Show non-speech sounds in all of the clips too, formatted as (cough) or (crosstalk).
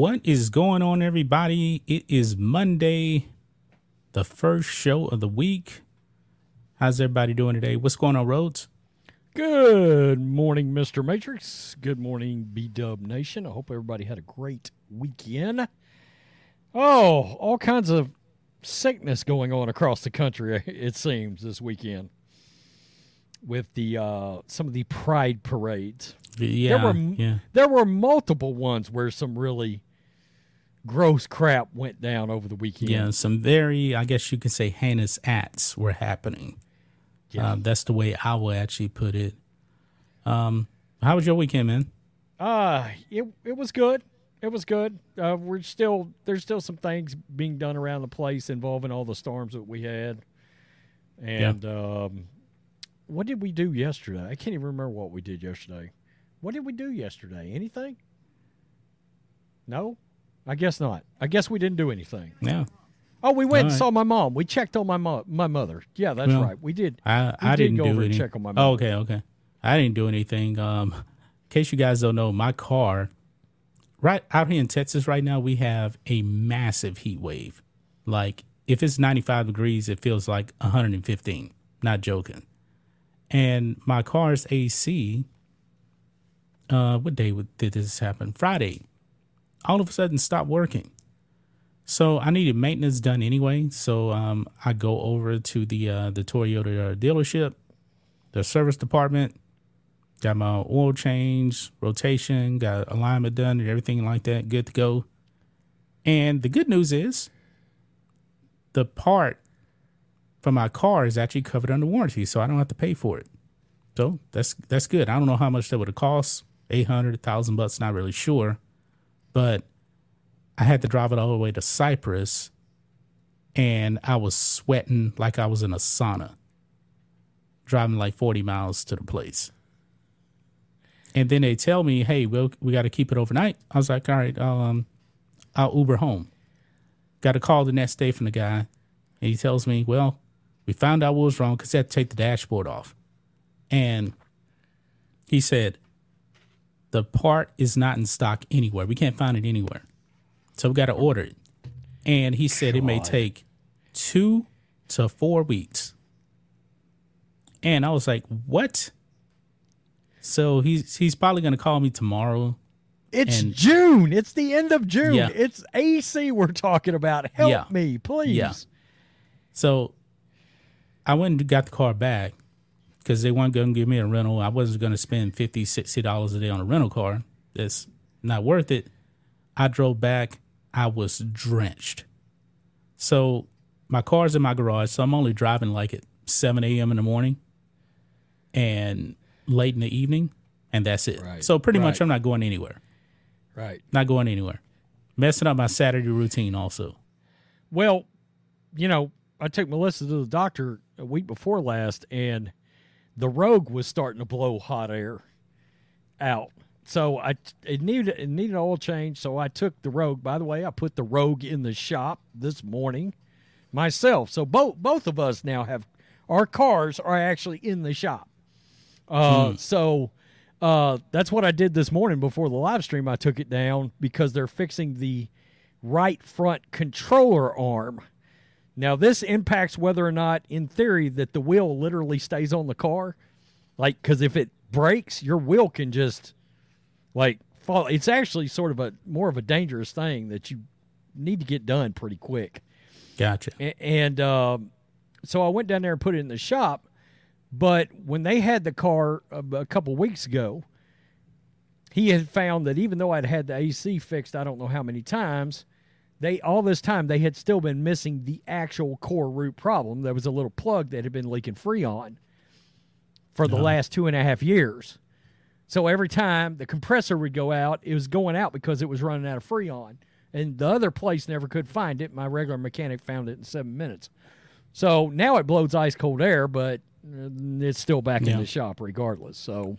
What is going on, everybody? It is Monday, the first show of the week. How's everybody doing today? What's going on, Rhodes? Good morning, Mr. Matrix. Good morning, B Dub Nation. I hope everybody had a great weekend. Oh, all kinds of sickness going on across the country, (laughs) it seems, this weekend with the uh, some of the pride parades. Yeah, there were yeah. there were multiple ones where some really gross crap went down over the weekend. Yeah, some very, I guess you could say, heinous acts were happening. Yeah, um, that's the way I will actually put it. Um, how was your weekend, man? Uh, it it was good. It was good. Uh, we're still there's still some things being done around the place involving all the storms that we had, and yeah. um, what did we do yesterday? I can't even remember what we did yesterday. What did we do yesterday? Anything? No? I guess not. I guess we didn't do anything. Yeah. Oh, we went All and right. saw my mom. We checked on my mo- my mother. Yeah, that's well, right. We did. I, I did didn't go do over any. and check on my mother. Oh, okay, okay. I didn't do anything. Um, in case you guys don't know, my car, right out here in Texas right now, we have a massive heat wave. Like if it's 95 degrees, it feels like 115. Not joking. And my car's AC uh, what day did this happen? Friday. All of a sudden stopped working. So I needed maintenance done anyway. So um, I go over to the uh, the Toyota dealership, the service department, got my oil change, rotation, got alignment done and everything like that, good to go. And the good news is the part for my car is actually covered under warranty, so I don't have to pay for it. So that's that's good. I don't know how much that would have cost. 800, 1000 bucks, not really sure. But I had to drive it all the way to Cypress and I was sweating like I was in a sauna, driving like 40 miles to the place. And then they tell me, hey, we'll, we got to keep it overnight. I was like, all right, I'll, um, I'll Uber home. Got a call the next day from the guy, and he tells me, well, we found out what was wrong because they had to take the dashboard off. And he said, the part is not in stock anywhere. We can't find it anywhere. So we got to order it. And he said it may take two to four weeks. And I was like, what? So he's he's probably gonna call me tomorrow. It's and, June. It's the end of June. Yeah. It's AC we're talking about. Help yeah. me, please. Yeah. So I went and got the car back because they weren't going to give me a rental. I wasn't going to spend 50 $60 a day on a rental car. That's not worth it. I drove back. I was drenched. So my car's in my garage. So I'm only driving like at 7 a.m. in the morning and late in the evening. And that's it. Right. So pretty right. much I'm not going anywhere. Right. Not going anywhere. Messing up my Saturday routine also. Well, you know, I took Melissa to the doctor a week before last and the Rogue was starting to blow hot air out. So I it needed it needed oil change. So I took the Rogue. By the way, I put the Rogue in the shop this morning myself. So both both of us now have our cars are actually in the shop. Uh, hmm. So uh, that's what I did this morning before the live stream. I took it down because they're fixing the right front controller arm now, this impacts whether or not, in theory, that the wheel literally stays on the car. Like, because if it breaks, your wheel can just, like, fall. It's actually sort of a more of a dangerous thing that you need to get done pretty quick. Gotcha. And, and um, so I went down there and put it in the shop. But when they had the car a, a couple weeks ago, he had found that even though I'd had the AC fixed, I don't know how many times, they all this time they had still been missing the actual core root problem. There was a little plug that had been leaking freon for the last two and a half years. So every time the compressor would go out, it was going out because it was running out of freon. And the other place never could find it. My regular mechanic found it in seven minutes. So now it blows ice cold air, but uh, it's still back yeah. in the shop regardless. So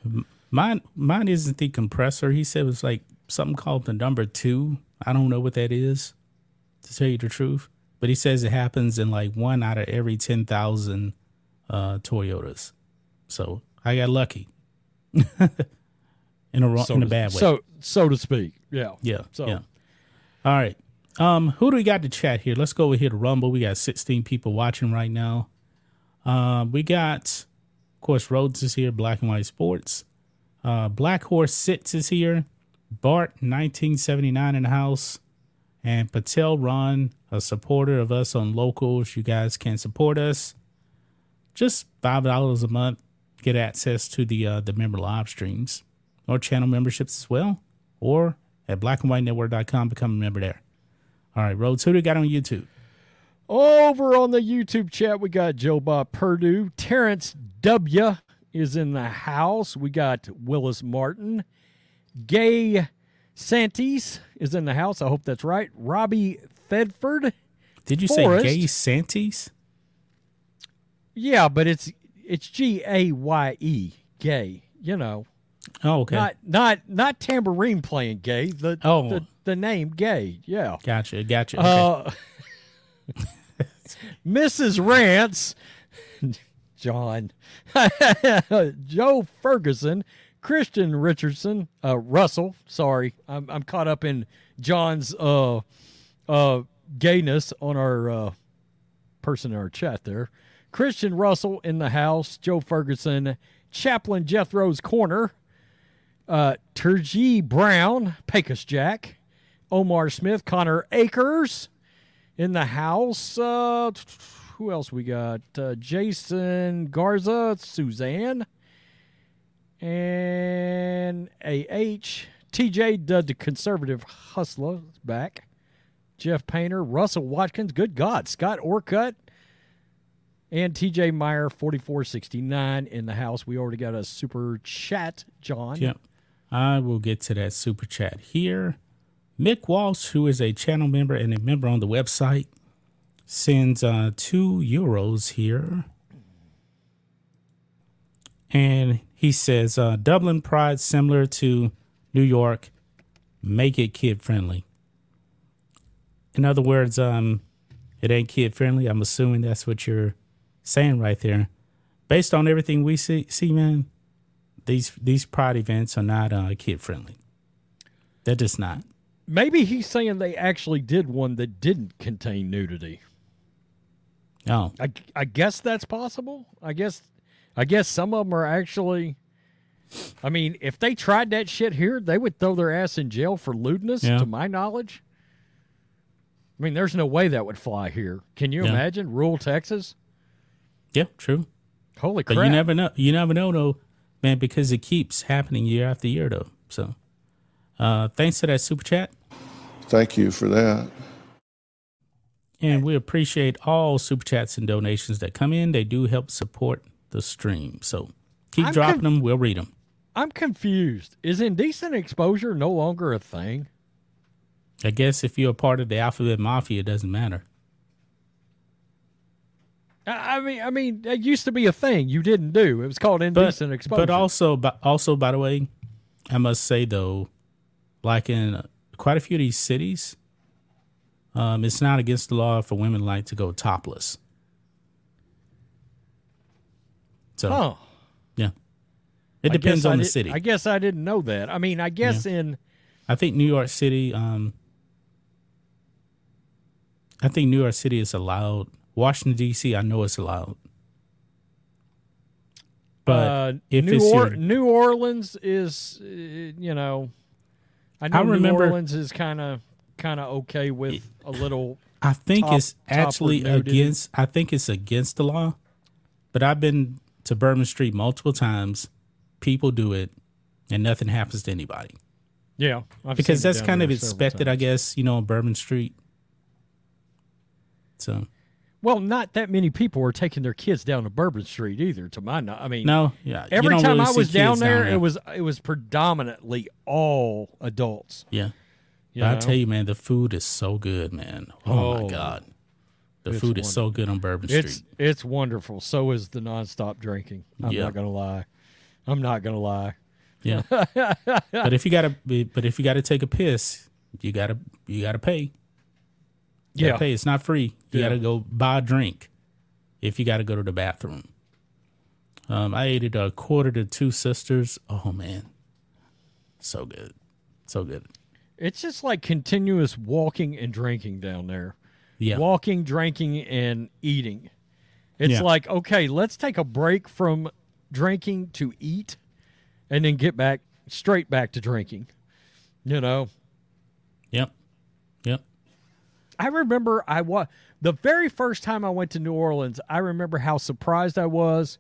mine mine isn't the compressor. He said it was like something called the number two. I don't know what that is to tell you the truth. But he says it happens in like one out of every 10,000 uh, Toyotas. So I got lucky (laughs) in a, so in a bad way. So, so to speak. Yeah. Yeah. So, yeah. All right. Um, who do we got to chat here? Let's go over here to Rumble. We got 16 people watching right now. Um, we got, of course, Rhodes is here, Black and White Sports. Uh, Black Horse Sits is here. Bart 1979 in the house. And Patel Ron, a supporter of us on locals. You guys can support us. Just five dollars a month. Get access to the uh, the member live streams or channel memberships as well. Or at blackandwhitenetwork.com, become a member there. All right, Rhodes, who do we got on YouTube? Over on the YouTube chat, we got Joe Bob Purdue. Terrence W is in the house. We got Willis Martin. Gay Santis is in the house. I hope that's right. Robbie Thedford. Did you Forrest. say Gay Santis? Yeah, but it's it's G A Y E. Gay. You know. Oh, okay. Not not not tambourine playing gay. The Oh. the, the name gay. Yeah. gotcha, gotcha. Okay. (laughs) Uh, Mrs. Rance, (laughs) John, (laughs) Joe Ferguson, Christian Richardson, uh, Russell. Sorry, I'm I'm caught up in John's uh uh gayness on our uh, person in our chat there. Christian Russell in the house. Joe Ferguson, Chaplain Jethro's corner. Uh, Turgee Brown, Pecos Jack, Omar Smith, Connor Akers in the house. Uh, who else we got? Uh, Jason Garza, Suzanne, and AH. TJ, the, the conservative hustler, back. Jeff Painter, Russell Watkins, good God, Scott Orcutt, and TJ Meyer, 4469 in the house. We already got a super chat, John. Yep. I will get to that super chat here. Mick Walsh, who is a channel member and a member on the website, sends uh, two euros here. And he says, uh, Dublin Pride, similar to New York, make it kid friendly. In other words, um, it ain't kid friendly. I'm assuming that's what you're saying right there. Based on everything we see, see man, these these pride events are not uh, kid friendly. They're just not. Maybe he's saying they actually did one that didn't contain nudity. Oh, I, I guess that's possible. I guess I guess some of them are actually. I mean, if they tried that shit here, they would throw their ass in jail for lewdness. Yeah. To my knowledge. I mean, there's no way that would fly here. Can you Yeah. imagine rural Texas? yeah, true. Holy But crap! you never know. You never know though, man, because it keeps happening year after year though. So, uh, thanks to that super chat, Thank you for that. and we appreciate all super chats and donations that come in. They do help support the stream. So keep I'm dropping conf- them. We'll read them. I'm confused. Is indecent exposure no longer a thing? I guess if you're a part of the alphabet mafia, it doesn't matter. I mean, I mean, it used to be a thing you didn't do. It was called but indecent exposure. but also but also by the way, I must say though, like in uh, quite a few of these cities, um, it's not against the law for women like to go topless. So huh? yeah, it I depends guess I on the did- city. I guess I didn't know that. I mean, I guess in I think New York City. Um, I think New York City is allowed. Washington D.C. I know it's allowed. But uh, if New, it's or- your- New Orleans is, uh, you know, I know I remember- New Orleans is kind of kind of okay with a little. I think top- it's actually against. I think it's against the law. But I've been to Bourbon Street multiple times. People do it, and nothing happens to anybody Yeah, I've because that's kind of expected, I guess. You know, on Bourbon Street. So Well, not that many people are taking their kids down to Bourbon Street either. To my, kno- I mean, no, yeah. every time really I was down there, it was it was predominantly all adults. yeah. You But I tell you, man, the food is so good, man. Oh, my Oh, god, the it's food is so good on Bourbon Street. it's it's wonderful. So is the nonstop drinking. I'm Yeah. not gonna lie. I'm not gonna lie. Yeah. (laughs) but if you gotta, be- but if you gotta take a piss, you gotta, you gotta pay. You Yeah. gotta pay. It's not free. You Yeah. gotta go buy a drink if you gotta go to the bathroom. Um, I ate at a Court of Two Sisters. Oh man, so good, so good. It's just like continuous walking and drinking down there. Yeah. Walking, drinking, and eating. It's Yeah. like, okay, let's take a break from drinking to eat and then get back straight back to drinking. You know? Yep. Yep. I remember I was the very first time I went to New Orleans. I remember how surprised I was.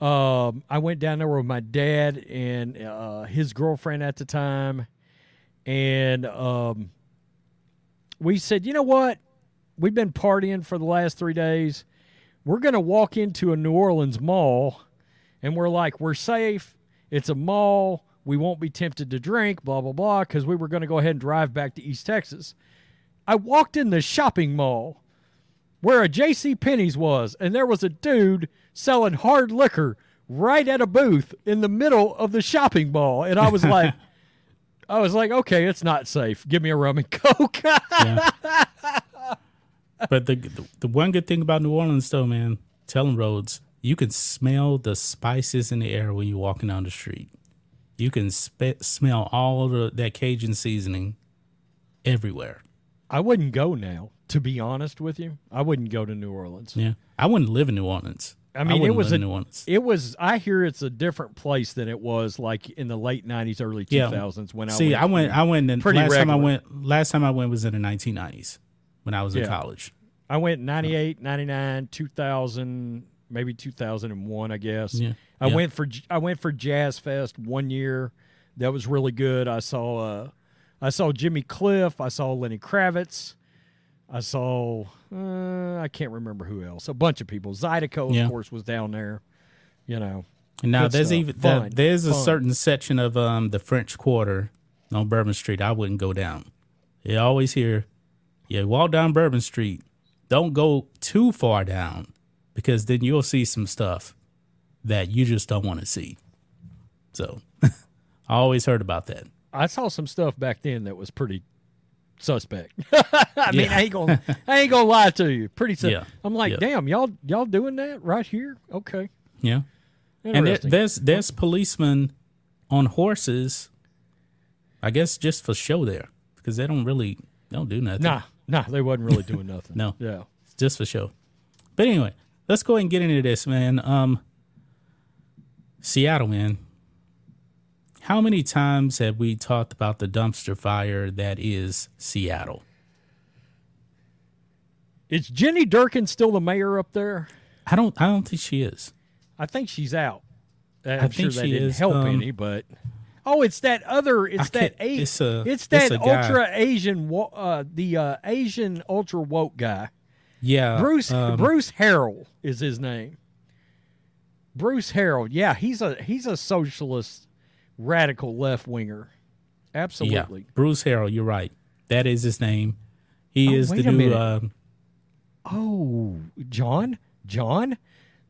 Um, I went down there with my dad and uh, his girlfriend at the time, and um, we said, you know what? We've been partying for the last three days. We're gonna walk into a New Orleans mall, and we're like, we're safe. It's a mall. We won't be tempted to drink. Blah blah blah. Because we were gonna go ahead and drive back to East Texas. I walked in the shopping mall where a J.C. Penney's was, and there was a dude selling hard liquor right at a booth in the middle of the shopping mall, and I was like, (laughs) I was like, okay, it's not safe. Give me a rum and coke. Yeah. (laughs) but the, the the one good thing about New Orleans, though, man, telling Rhodes, you can smell the spices in the air when you're walking down the street. You can spe- smell all the that Cajun seasoning everywhere. I wouldn't go now, to be honest with you. I wouldn't go to New Orleans. Yeah, I wouldn't live in New Orleans. I mean, it was a New Orleans. it was. I hear it's a different place than it was like in the late '90s, early Yeah. 2000s when See, I I went. went. I went. In, pretty last time I went. Last time I went was in the 1990s when I was in college. I went 98, 99, 2000, maybe 2001, I guess. Yeah. I Yeah. went for I went for Jazz Fest one year. That was really good. I saw uh I saw Jimmy Cliff, I saw Lenny Kravitz. I saw uh, I can't remember who else. A bunch of people. Zydeco Yeah. of course was down there. You know. And now there's stuff. even the, there's a certain section of um the French Quarter on Bourbon Street I wouldn't go down. You always hear, yeah, walk down Bourbon Street. Don't go too far down because then you'll see some stuff that you just don't want to see. So (laughs) I always heard about that. I saw some stuff back then that was pretty suspect. (laughs) I mean, I ain't gonna, I ain't gonna lie to you. Pretty. Su- Yeah. I'm like, Yeah. damn, y'all, y'all doing that right here? Okay, Yeah. And there, there's there's policemen on horses, I guess just for show there because they don't really they don't do nothing. nah, nah, they wasn't really doing nothing. (laughs) No. yeah. It's just for show. But anyway, let's go ahead and get into this, man. Um, Seattle, man. How many times have we talked about the dumpster fire that is Seattle? Is Jenny Durkan still the mayor up there? I don't. I don't think she is. I think she's out. I'm think sure she didn't is, help um, any, but oh, it's that other. It's that a, it's a- it's it's that guy. ultra Asian, wo- uh, the uh, Asian ultra woke guy. Yeah, Bruce um, Bruce Harrell is his name. Bruce Harrell, yeah, he's a he's a socialist, radical left winger. Yeah, Absolutely. Bruce Harrell. You're right. That is his name. He Oh, is the new. Um, Oh, John, John,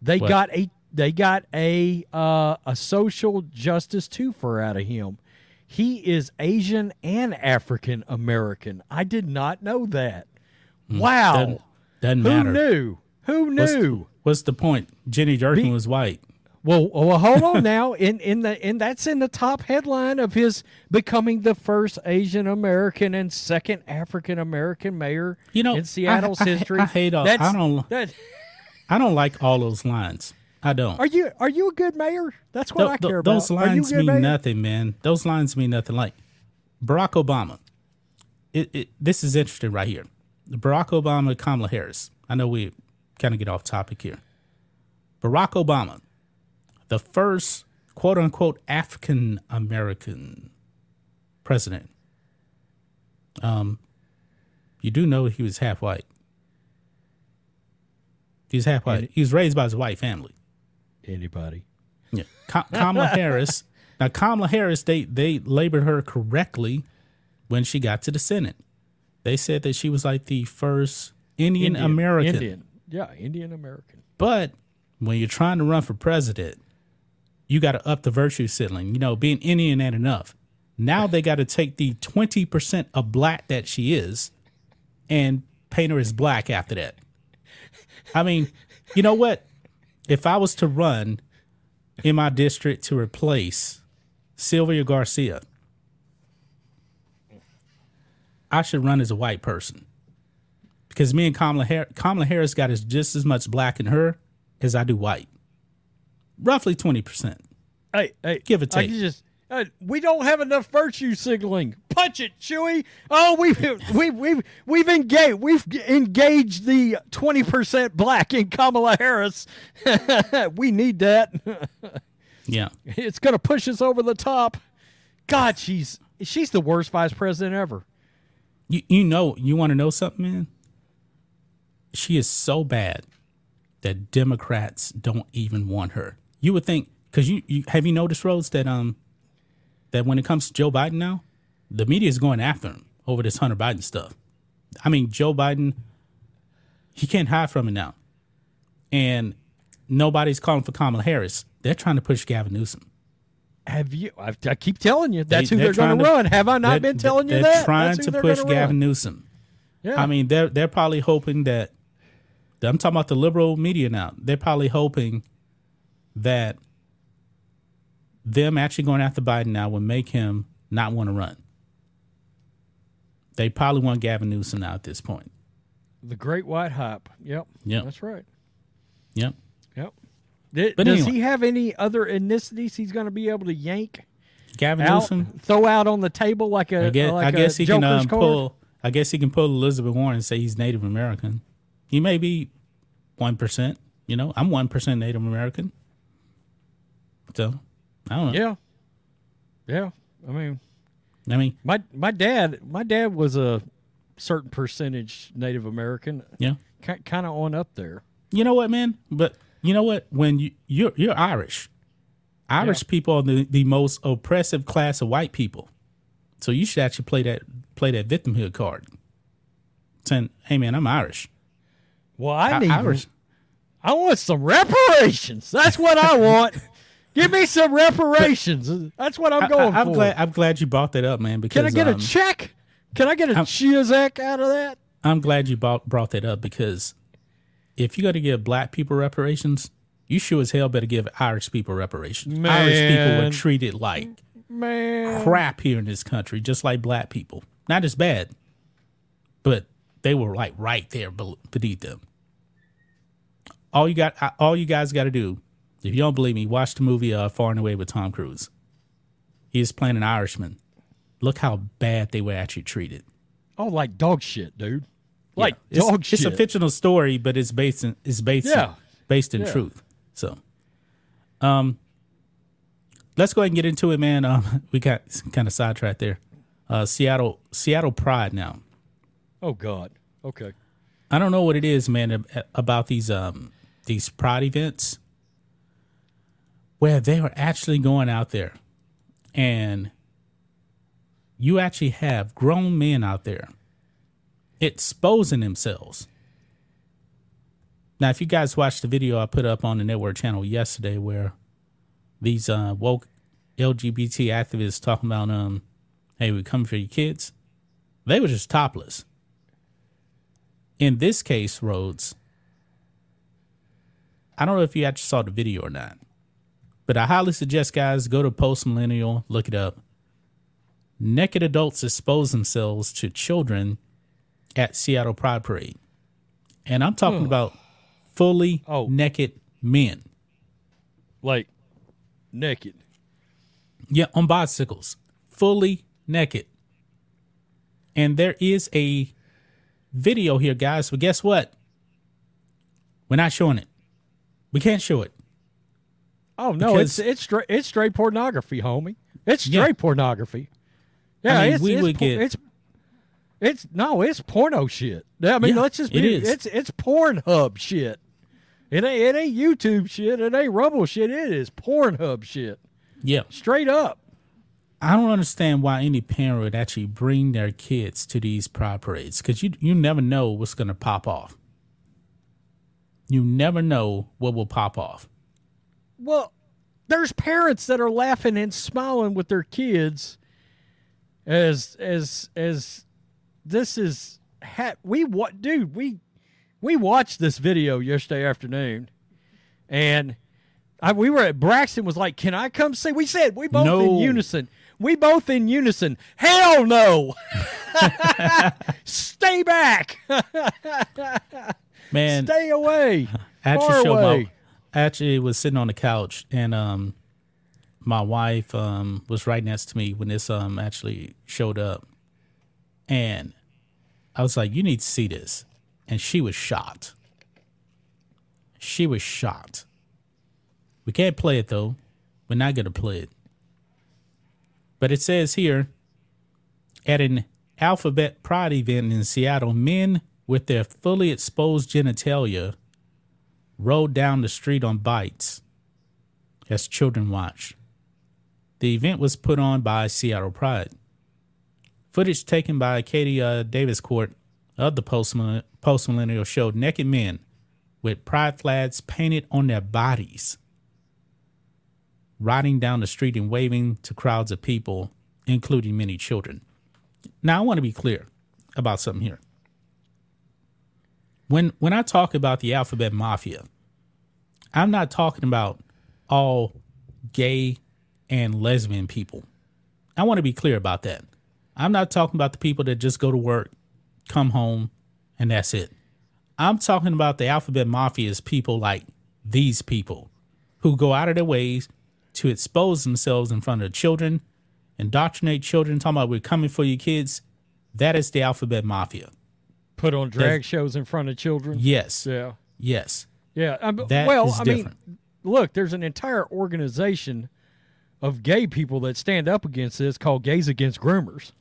they What? got a they got a uh, a social justice twofer out of him. He is Asian and African American. I did not know that. Wow, Hmm. doesn't, doesn't who matter. knew? Who knew? what's the point? Jenny Durkan Be- was white. Well, well, hold on now. (laughs) In in the and that's in the top headline of his becoming the first Asian American and second African American mayor You know, in Seattle's I- I- history. I hate all- I That's- don't- That, I don't like all those lines. I don't. are you are you a good mayor? That's what Th- I th- care those about. Are you lines mean mayor? nothing, man. Those lines mean nothing. Like Barack Obama. It, it, this is interesting right here. Barack Obama, Kamala Harris. I know we kind of get off topic here. Barack Obama, the first quote unquote African American president. Um, you do know he was half white. He's half white. He was raised by his white family. Anybody? Yeah. Ka- Kamala (laughs) Harris. Now Kamala Harris, they they labored her correctly when she got to the Senate. They said that she was like the first Indian, American. Indian. Yeah, Indian American. But when you're trying to run for president, you got to up the virtue ceiling. You know, being Indian ain't enough. Now they got to take the 20% of black that she is and paint her as black after that. I mean, you know what? If I was to run in my district to replace Sylvia Garcia, I should run as a white person because me and Kamala, Har- Kamala Harris got as just as much black in her as I do white, roughly twenty percent. Hey, hey, Give or I take. can just. Uh, we don't have enough virtue signaling. Punch it, Chewy. Oh, we've (laughs) we've we've we've engaged we've engaged the twenty percent black in Kamala Harris. (laughs) we need that. (laughs) Yeah, it's going to push us over the top. God, she's she's the worst vice president ever. you you know you want to know something, man? She is so bad that Democrats don't even want her. You would think because you, you have you noticed Rhodes that um that when it comes to Joe Biden now, the media is going after him over this Hunter Biden stuff. I mean, Joe Biden, he can't hide from it now, and nobody's calling for Kamala Harris. They're trying to push Gavin Newsom. Have you? I, I keep telling you that's who they're they're, going trying to run. Have I not been telling you that? they're that? trying That's who to push Gavin run. Newsom. Yeah. I mean, they're they're probably hoping that I'm talking about the liberal media now. They're probably hoping that them actually going after Biden now would make him not want to run. They probably want Gavin Newsom now at this point. the Great White Hype. Yep. Yep. That's right. Yep. Yep. Th- But does anyway. he have any other ethnicities he's going to be able to yank Gavin out, Newsom. throw out on the table like a I guess, like I guess a he can um, pull. I guess he can pull Elizabeth Warren and say he's Native American. He may be one percent. You know, I'm one percent Native American. So I don't know. Yeah. Yeah. I mean, I mean, my my dad my dad was a certain percentage Native American, yeah. kind of on up there. You know what, man? But you know what? When you you're you're Irish, Irish people are the, the most oppressive class of white people. So you should actually play that play that victimhood card. Saying, "Hey, man, I'm Irish. Well, I I- need Irish. I want some reparations. That's what I want. Give me some reparations. That's what I'm going I, am for. glad I'm glad you brought that up, man. Because Can I get um, a check? Can I get a Chizek out of that? I'm glad you brought, brought that up because if you're going to give black people reparations, you sure as hell better give Irish people reparations. Irish people were treated like Man. crap here in this country, just like black people. Not as bad, but they were like right there beneath them. All you got, all you guys got to do, if you don't believe me, watch the movie uh, Far and Away with Tom Cruise. He is playing an Irishman. Look how bad they were actually treated. Oh, like dog shit, dude. Like It's- dog it's, shit. It's a fictional story, but it's based in it's based Yeah. in, based in Yeah. truth. So, um, let's go ahead and get into it, man. Um, (laughs) we got kind of sidetracked there. Uh, Seattle Seattle Pride now. oh God. Okay. I don't know what it is, man, about these um these pride events where they are actually going out there. And you actually have grown men out there exposing themselves. Now, if you guys watched the video I put up on the network channel yesterday where these uh, woke LGBT activists talking about um hey, we come for your kids, they were just topless. In this case, Rhodes, I don't know if you actually saw the video or not, but I highly suggest guys go to Post Millennial, look it up. Naked adults expose themselves to children at Seattle Pride Parade. And I'm talking hmm. about fully Oh. naked men. Like naked. Yeah, on bicycles, fully naked. And there is a video here, guys. But guess what? We're not showing it. We can't show it. Oh no, Because- it's it's straight it's straight pornography, homie. It's Yeah. straight pornography. Yeah, mean, it's, we it's, would por- get- it's it's no, it's porno shit. I mean, Yeah, let's just be is. it's it's Pornhub shit. It ain't it ain't YouTube shit. It ain't Rumble shit. It is Pornhub shit. Yeah. Straight up. I don't understand why any parent would actually bring their kids to these pride parades because you you never know what's going to pop off. You never know what will pop off. Well, there's parents that are laughing and smiling with their kids as as as this is ha- we what dude we we watched this video yesterday afternoon and I, we were at Braxton was like can I come see we said we both in unison we both in unison. Hell no. (laughs) Stay back. (laughs) Man, Stay away. I Far showed away. my Actually was sitting on the couch and um my wife um was right next to me when this um actually showed up and I was like, You need to see this and she was shocked. She was shocked. We can't play it though. We're not gonna play it. But it says here at an alphabet pride event in Seattle, men with their fully exposed genitalia rode down the street on bikes as children watched. The event was put on by Seattle Pride. Footage taken by Katie Daviscourt of the postmillennial showed naked men with pride flags painted on their bodies riding down the street and waving to crowds of people, including many children. Now, I want to be clear about something here. When when I talk about the alphabet mafia, I'm not talking about all gay and lesbian people. I want to be clear about that. I'm not talking about the people that just go to work, come home, and that's it. I'm talking about the alphabet mafia mafia's people like these people who go out of their ways to expose themselves in front of children, indoctrinate children, talking about we're coming for you kids. That is the alphabet mafia. Put on drag shows in front of children. Yes. Yeah. Yes. Yeah. Um, That well, is I different. mean, look, there's an entire organization of gay people that stand up against this called Gays Against Groomers.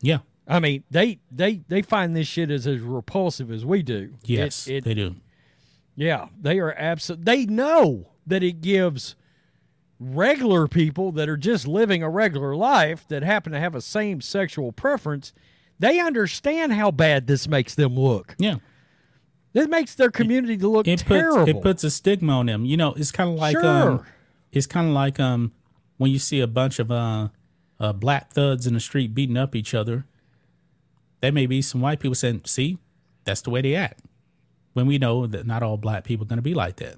Yeah. I mean, they they they find this shit as as repulsive as we do. It- Yes. it, they do. Yeah, they are absolute. They know that it gives regular people that are just living a regular life that happen to have a same sexual preference. They understand how bad this makes them look. Yeah. It makes their community to look It puts terrible. it puts a stigma on them. You know, it's kind of like Sure. um, it's kind of like um, when you see a bunch of uh, uh, black thugs in the street beating up each other. There may be some white people saying, "See, that's the way they act." When we know that not all black people are going to be like that.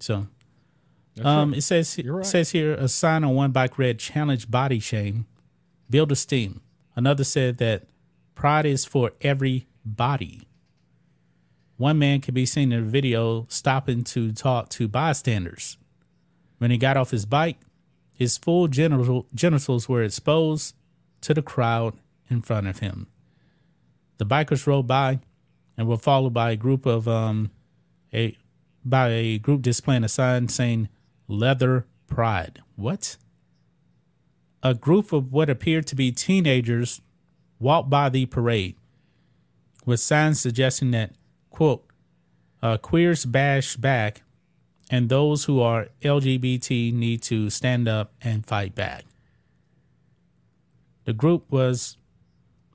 So, um, it says right. it says here a sign on one bike read "Challenge body shame, build esteem." Another said that pride is for every body. One man could be seen in a video stopping to talk to bystanders. When he got off his bike, his full genital, genitals were exposed to the crowd in front of him. The bikers rode by and were followed by a group of um a by a group displaying a sign saying leather pride. What? A group of what appeared to be teenagers walked by the parade with signs suggesting that, quote, uh, queers bash back and those who are LGBT need to stand up and fight back. The group was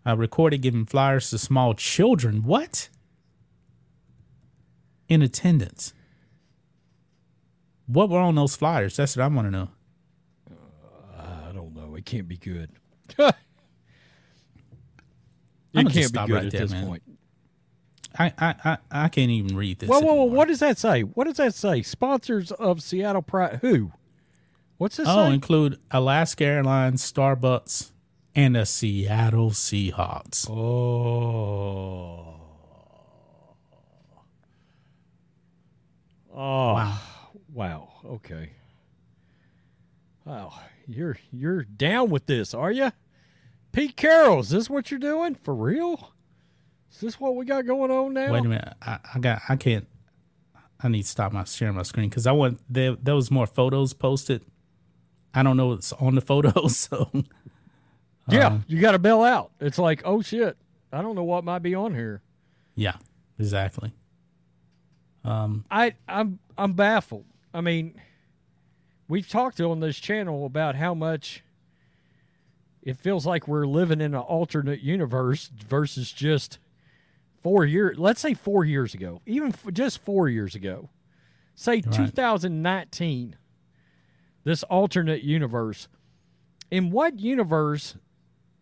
uh, recorded giving flyers to small children. What? In attendance. What were on those flyers? That's what I want to know. I don't know. It can't be good. (laughs) It can't be good right at there, this man. point. I, I, I, I can't even read this. Whoa, whoa, whoa! What does that say? What does that say? Sponsors of Seattle Pride. Who? What's this Oh, say? include Alaska Airlines, Starbucks, and the Seattle Seahawks. Oh. Oh. Wow. Wow. Okay. Wow. You're you're down with this, are you? Pete Carroll, is this what you're doing? For real? Is this what we got going on now? Wait a minute. I, I got. I can't. I need to stop my sharing my screen because I want there. There was more photos posted. I don't know what's on the photos, (laughs) so Yeah, Um, you got to bail out. It's like, oh shit, I don't know what might be on here. yeah, exactly. Um, I I'm I'm baffled. I mean, we've talked on this channel about how much it feels like we're living in an alternate universe versus just four years. Let's say four years ago, even f- just four years ago. Say 2019. This alternate universe. In what universe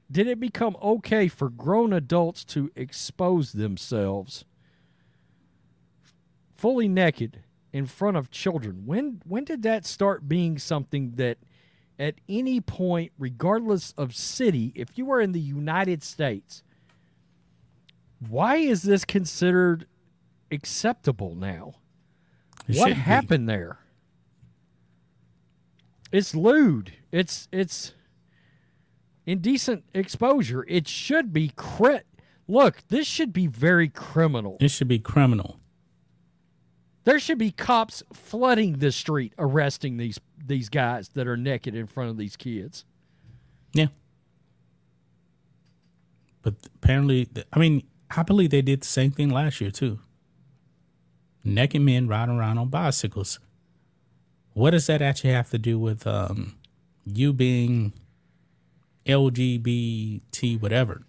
did it become okay for grown adults to expose themselves fully naked in front of children. When when did that start being something that at any point, regardless of city, if you are in the United States, why is this considered acceptable now? It what should be. happened there? It's lewd. It's it's indecent exposure. It should be crit. Look, this should be very criminal. It should be criminal. There should be cops flooding the street, arresting these these guys that are naked in front of these kids. Yeah. But apparently, I mean, I believe they did the same thing last year too. Naked men riding around on bicycles. What does that actually have to do with um, you being LGBT, whatever?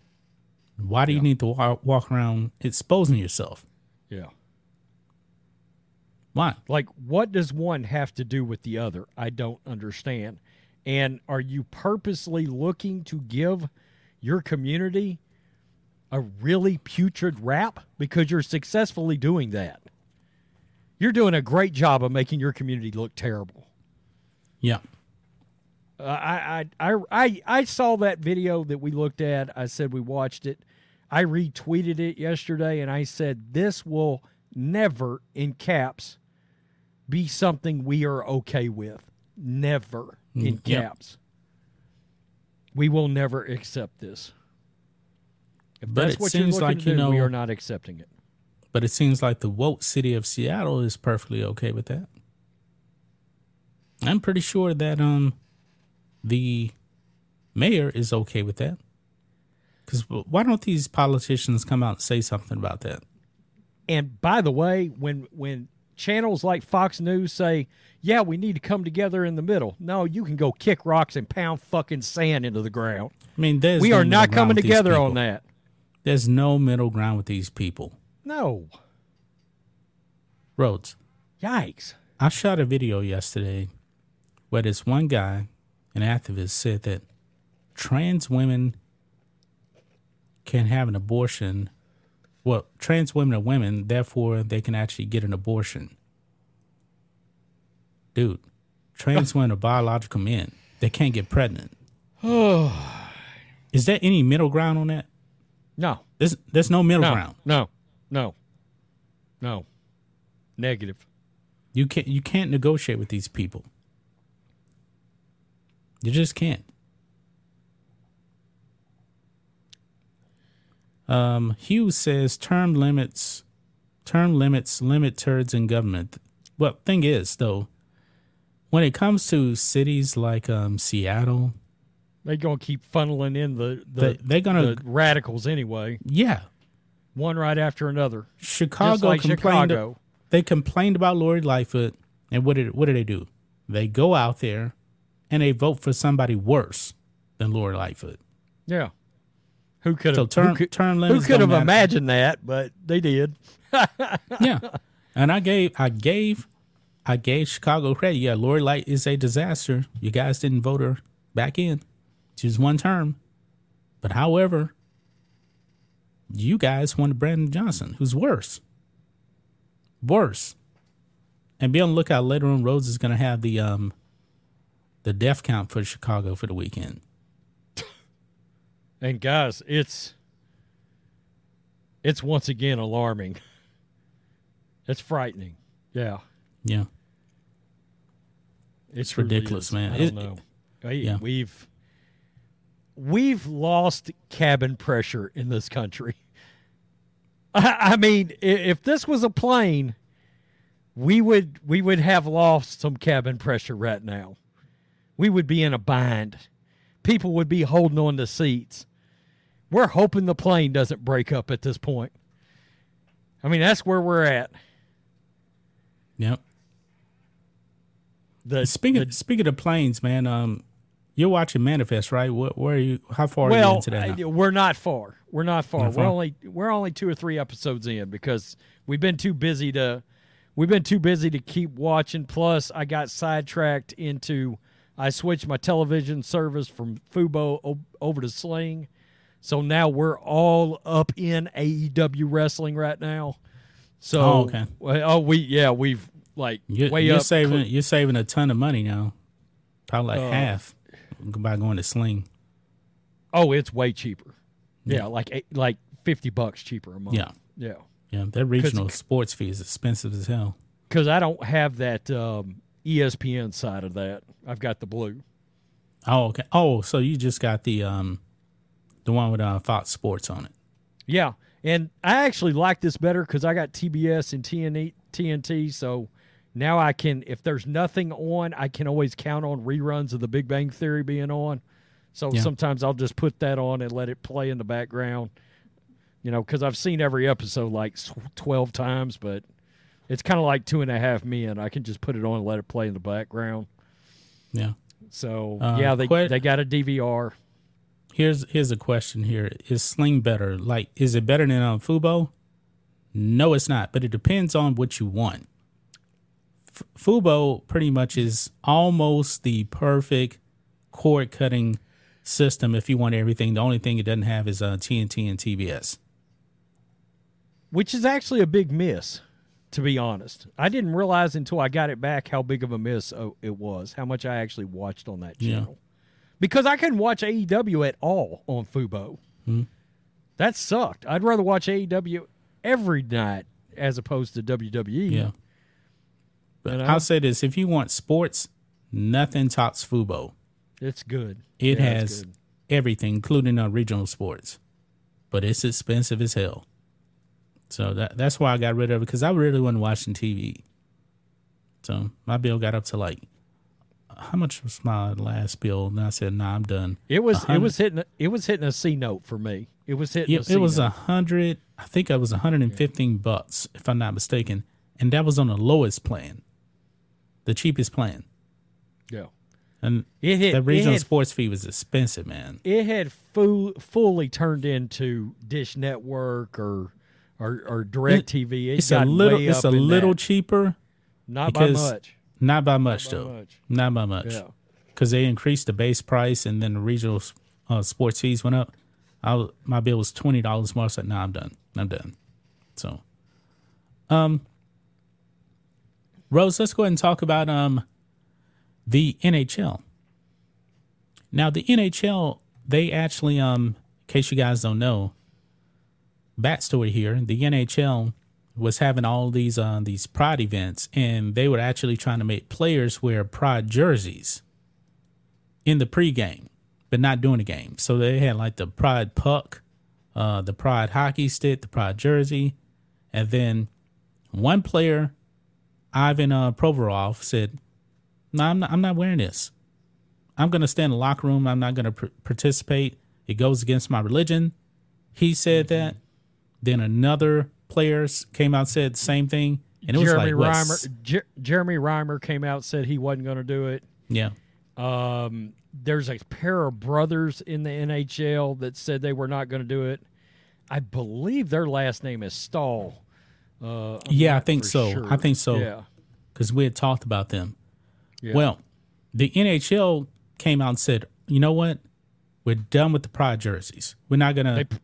Why do you need to walk, walk around exposing yourself? Yeah. Why? Like, what does one have to do with the other? I don't understand. And are you purposely looking to give your community a really putrid rap? Because you're successfully doing that. You're doing a great job of making your community look terrible. Yeah. Uh, I, I, I, I, I saw that video that we looked at. I said we watched it. I retweeted it yesterday and I said, this will never, in caps, be something we are okay with. Never, in Mm, yep. caps. We will never accept this. If But that's it what you're seems like, you do, we are not accepting it. But it seems like the woke city of Seattle is perfectly okay with that. I'm pretty sure that um the mayor is okay with that. Cuz why don't these politicians come out and say something about that? And by the way, when when channels like Fox News say, "Yeah, we need to come together in the middle," no, you can go kick rocks and pound fucking sand into the ground. I mean, there's we no are not coming together on that. There's no middle ground with these people. No, Rhodes. yikes! I shot a video yesterday where this one guy, an activist, said that trans women can have an abortion. Well, trans women are women, therefore they can actually get an abortion. Dude, trans (laughs) women are biological men. They can't get pregnant. (sighs) Is there any middle ground on that? No, There's, there's no middle no, ground. no, no, no. Negative. You can't you can't negotiate with these people. You just can't. Um, Hughes says term limits term limits limit turds in government. Well, thing is though, when it comes to cities like um, Seattle, They're gonna keep funneling in the the, they, they're gonna the radicals anyway, yeah. one right after another. Chicago like complained. Chicago. They complained about Lori Lightfoot, and what did what do they do? They go out there, and they vote for somebody worse than Lori Lightfoot. Yeah. Who could So have who could, term who could have matter. imagined that? But they did. (laughs) Yeah, and I gave I gave I gave Chicago credit. Yeah, Lori Light is a disaster. You guys didn't vote her back in. She's one term, but however, you guys wanted Brandon Johnson, who's worse, worse. And be on the lookout later on. Rhodes is going to have the um the death count for Chicago for the weekend. And guys, it's it's once again alarming. (laughs) It's frightening. Yeah. Yeah, It's It's ridiculous, man. I don't know. Hey, yeah. We've we've lost cabin pressure in this country. (laughs) I, I mean, if this was a plane, we would we would have lost some cabin pressure right now. We would be in a bind. People would be holding on to seats. We're hoping the plane doesn't break up at this point. I mean, that's where we're at. yep. The, Speaking the speaking of planes, man, um, you're watching Manifest, right? What, where are you? How far are you well, into that? now? We're not far. We're not far. Not We're far? only we're only two or three episodes in because we've been too busy to we've been too busy to keep watching. Plus, I got sidetracked into I switched my television service from Fubo over to Sling, so now we're all up in AEW wrestling right now. So, Oh, okay. well, oh, we yeah we've like You're, way you're up. saving you're saving a ton of money now. Probably like Uh, half by going to Sling. oh, it's way cheaper. Yeah, like eight, like fifty bucks cheaper a month. Yeah. yeah. Yeah, their regional sports fee is expensive as hell. Because I don't have that um, ESPN side of that. I've got the blue. Oh, okay. Oh, so you just got the um the one with uh, Fox Sports on it. Yeah, and I actually like this better because I got TBS and TNT, TNT. So now I can, if there's nothing on, I can always count on reruns of The Big Bang Theory being on. So Yeah. sometimes I'll just put that on and let it play in the background. You know, because I've seen every episode like twelve times, but it's kind of like Two and a Half Men. I can just put it on and let it play in the background. Yeah. So Uh, yeah, they que- they got a DVR. Here's here's a question here. Is Sling better? Like is it better than um, Fubo? No, it's not, but it depends on what you want. F- Fubo pretty much is almost the perfect cord cutting system if you want everything. The only thing it doesn't have is uh, TNT and TBS. which is actually a big miss to be honest i didn't realize until i got it back how big of a miss oh, it was how much i actually watched on that Yeah. Because i couldn't watch aew at all on fubo Hmm. that sucked i'd rather watch aew every night as opposed to wwe Yeah. But? I'll say this: if you want sports, nothing tops Fubo. it's good It Yeah, has good. everything, including our regional sports, but it's expensive as hell. So that that's why I got rid of it because I really wasn't watching TV. So my bill got up to like how much was my last bill? And I said, "Nah, I'm done." it was it was hitting it was hitting a c note for me it was hitting Yeah, a C it was a hundred. I think it was 115 bucks, if I'm not mistaken, and that was on the lowest plan, the cheapest plan. yeah And it hit the it regional had sports fee was expensive, man. it had full, fully turned into Dish Network or or, or Direct TV. It It's a little. It's a little that. cheaper, not by much. Not by much by though. much. Not by much. Yeah, Because they increased the base price, and then the regional uh, sports fees went up. I my bill was twenty dollars more. I said, "Nah, I'm done. I'm done." So, um, Rose, let's go ahead and talk about um the NHL. Now, the NHL, they actually, um, in case you guys don't know, backstory here, the NHL was having all these uh, these pride events, and they were actually trying to make players wear pride jerseys in the pregame, but not during the game. So they had like the pride puck, uh, the pride hockey stick, the pride jersey, and then one player, Ivan uh, Provorov, said, "No, I'm not. I'm not wearing this. I'm going to stay in the locker room. I'm not going to pr- participate. It goes against my religion." He said that. Then another player s- came out and said the same thing, and it was Jeremy like Reimer. Jer- Jeremy Reimer came out and said he wasn't going to do it. Yeah, Um, there's a pair of brothers in the NHL that said they were not going to do it. I believe their last name is Staal. Uh, Yeah, I think so. sure. I think so. Yeah. because we had talked about them. yeah. Well, the NHL came out and said, "You know what? We're done with the pride jerseys. We're not gonna They-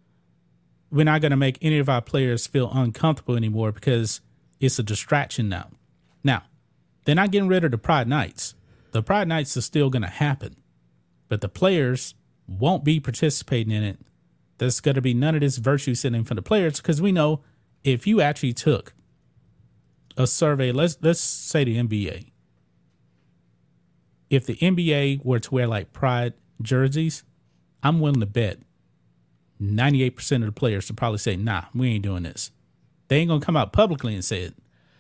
we're not gonna make any of our players feel uncomfortable anymore because it's a distraction now." Now, they're not getting rid of the pride nights. The pride nights are still gonna happen, but the players won't be participating in it. There's gonna be none of this virtue sitting for the players because we know if you actually took a survey, let's let's say the NBA if the NBA were to wear like pride jerseys, I'm willing to bet 98% of the players would probably say, nah, we ain't doing this. They ain't going to come out publicly and say it.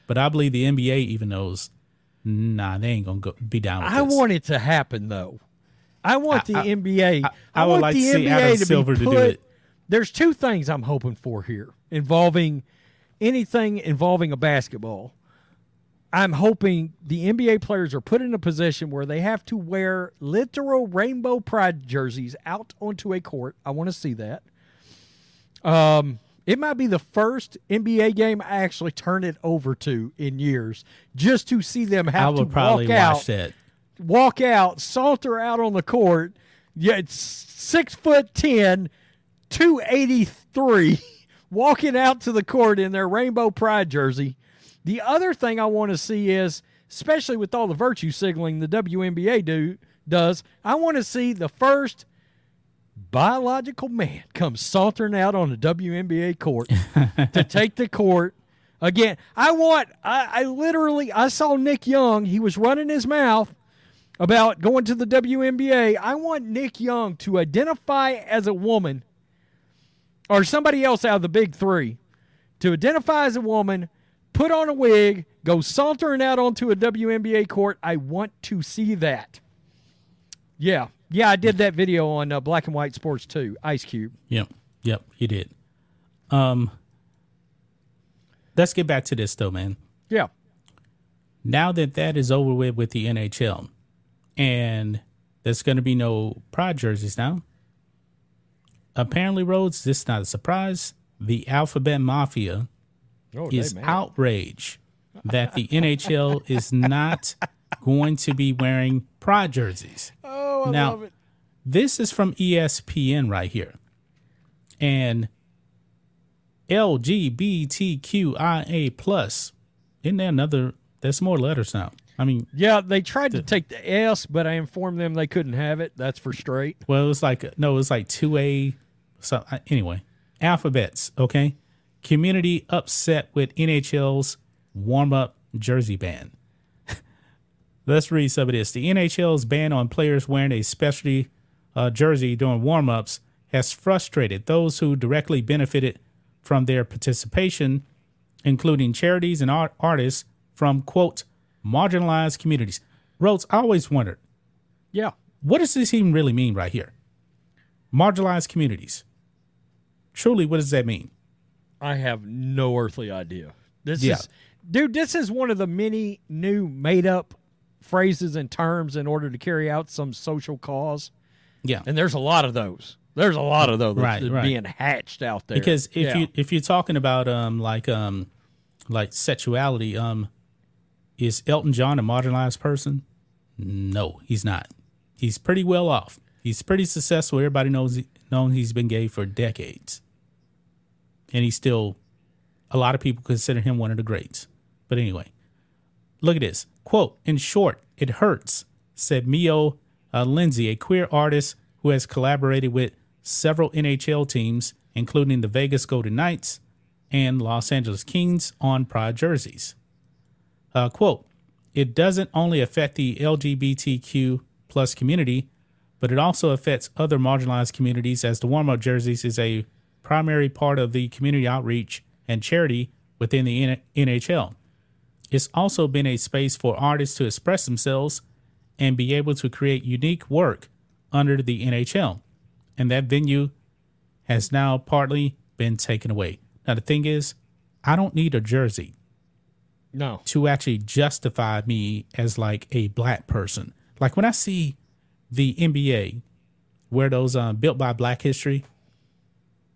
But I believe the NBA even knows, nah, they ain't going to be down with I this. want it to happen though. I want the I- NBA. I, I want like the to see NBA Adam to Silver be to do it. There's two things I'm hoping for here involving anything involving a basketball. I'm hoping the NBA players are put in a position where they have to wear literal rainbow pride jerseys out onto a court. I want to see that. Um, it might be the first NBA game I actually turn it over to in years, just to see them have to probably walk watch out walk out, saunter out on the court. Yeah, it's six foot ten, two eighty three, (laughs) walking out to the court in their rainbow pride jersey, The other thing I want to see is, especially with all the virtue signaling the WNBA do does, I want to see the first biological man (laughs) comes sauntering out on the WNBA court (laughs) to take the court again. I want. I, I literally. I saw Nick Young. He was running his mouth about going to the WNBA. I want Nick Young to identify as a woman or somebody else out of the big three to identify as a woman, put on a wig, go sauntering out onto a WNBA court. I want to see that. Yeah. Yeah, I did that video on uh, Black and White Sports too. Ice Cube. Yep. Yep, you did. Um let's get back to this though, man. Yeah. Now that that is over with with the NHL and there's going to be no pride jerseys now. Apparently, Rhodes, this is not a surprise. The Alphabet Mafia Oh, is outraged that the NHL is not (laughs) going to be wearing pride jerseys. Oh, Oh, I now, love it. this is from ESPN right here. And LGBTQIA plus. Isn't there another? There's more letters now. I mean, Yeah, they tried to take the S, but I informed them they couldn't have it. That's for straight. well, it was like no, it was like two A. So anyway, alphabets. Okay, community upset with NHL's warm up jersey ban. Let's read some of this. The NHL's ban on players wearing a specialty uh, jersey during warm ups has frustrated those who directly benefited from their participation, including charities and art- artists from, quote, marginalized communities. Rhodes, I always wondered, Yeah. what does this even really mean right here? Marginalized communities. Truly, what does that mean? I have no earthly idea. This Yeah. is, dude. This is one of the many new made-up phrases and terms in order to carry out some social cause, Yeah. and there's a lot of those. There's a lot of those Right, right. being hatched out there. because if Yeah. you if you're talking about um like um like sexuality um is Elton John a marginalized person? No, he's not. He's pretty well off. He's pretty successful. Everybody knows he, known he's been gay for decades, and he's still. A lot of people consider him one of the greats. But anyway, look at this quote. In short, it hurts," said Mio uh, Lindsay, a queer artist who has collaborated with several NHL teams, including the Vegas Golden Knights and Los Angeles Kings, on pride jerseys. Uh, quote, it doesn't only affect the LGBTQ plus community, but it also affects other marginalized communities as the warm-up jerseys is a primary part of the community outreach and charity within the NHL. It's also been a space for artists to express themselves and be able to create unique work under the NHL. And that venue has now partly been taken away. Now, the thing is, I don't need a jersey no, to actually justify me as like a black person. Like when I see the NBA wear those um, built by Black History,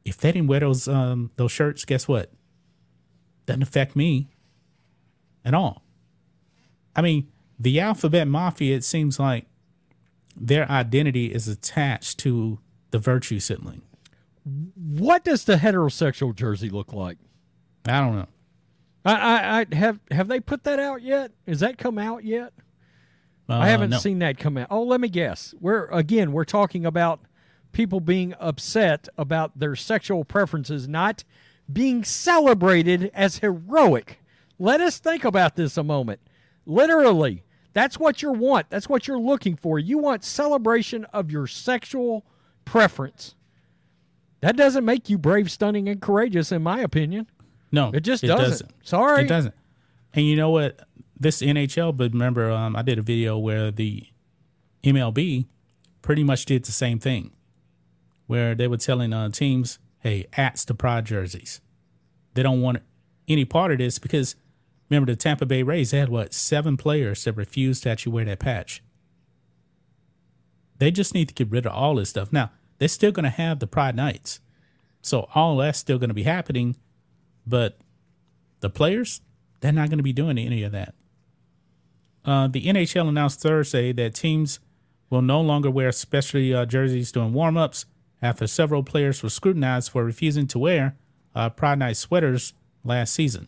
if they didn't wear those um, those shirts, guess what? Doesn't affect me at all. I mean, the Alphabet Mafia. It seems like their identity is attached to the virtue signaling. what does the heterosexual jersey look like? I don't know. I, I, I have have they put that out yet? Has that come out yet? Uh, I haven't no. seen that come out. Oh, let me guess. We're again we're talking about people being upset about their sexual preferences not being celebrated as heroic. Let us think about this a moment. Literally, that's what you want. That's what you're looking for. You want celebration of your sexual preference. That doesn't make you brave, stunning, and courageous, in my opinion. No, It just doesn't. Sorry. It doesn't. And you know what? This NHL, but remember, um, I did a video where the MLB pretty much did the same thing, where they were telling uh, teams, "Hey, axe the pride jerseys." They don't want any part of this because remember the Tampa Bay Rays they had what seven players that refused to actually wear that patch. They just need to get rid of all this stuff. Now they're still going to have the Pride Nights, so all that's still going to be happening, but the players they're not going to be doing any of that. Uh, the NHL announced Thursday that teams will no longer wear specialty uh, jerseys during warm-ups after several players were scrutinized for refusing to wear uh, Pride Night sweaters last season.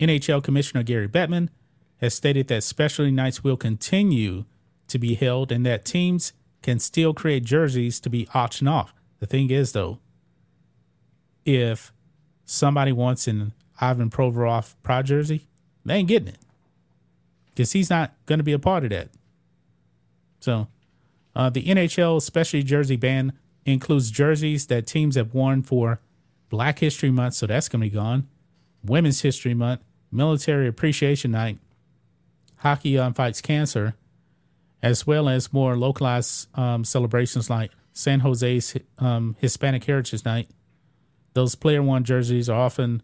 NHL Commissioner Gary Bettman has stated that specialty nights will continue to be held and that teams can still create jerseys to be auctioned off. The thing is, though, if somebody wants an Ivan Provorov Pride jersey, they ain't getting it because he's not going to be a part of that. So, uh, the NHL specialty jersey ban includes jerseys that teams have worn for Black History Month, so that's going to be gone. Women's History Month, Military Appreciation Night, Hockey on Fights Cancer, as well as more localized um, celebrations like San Jose's um, Hispanic Heritage Night. Those player one jerseys are often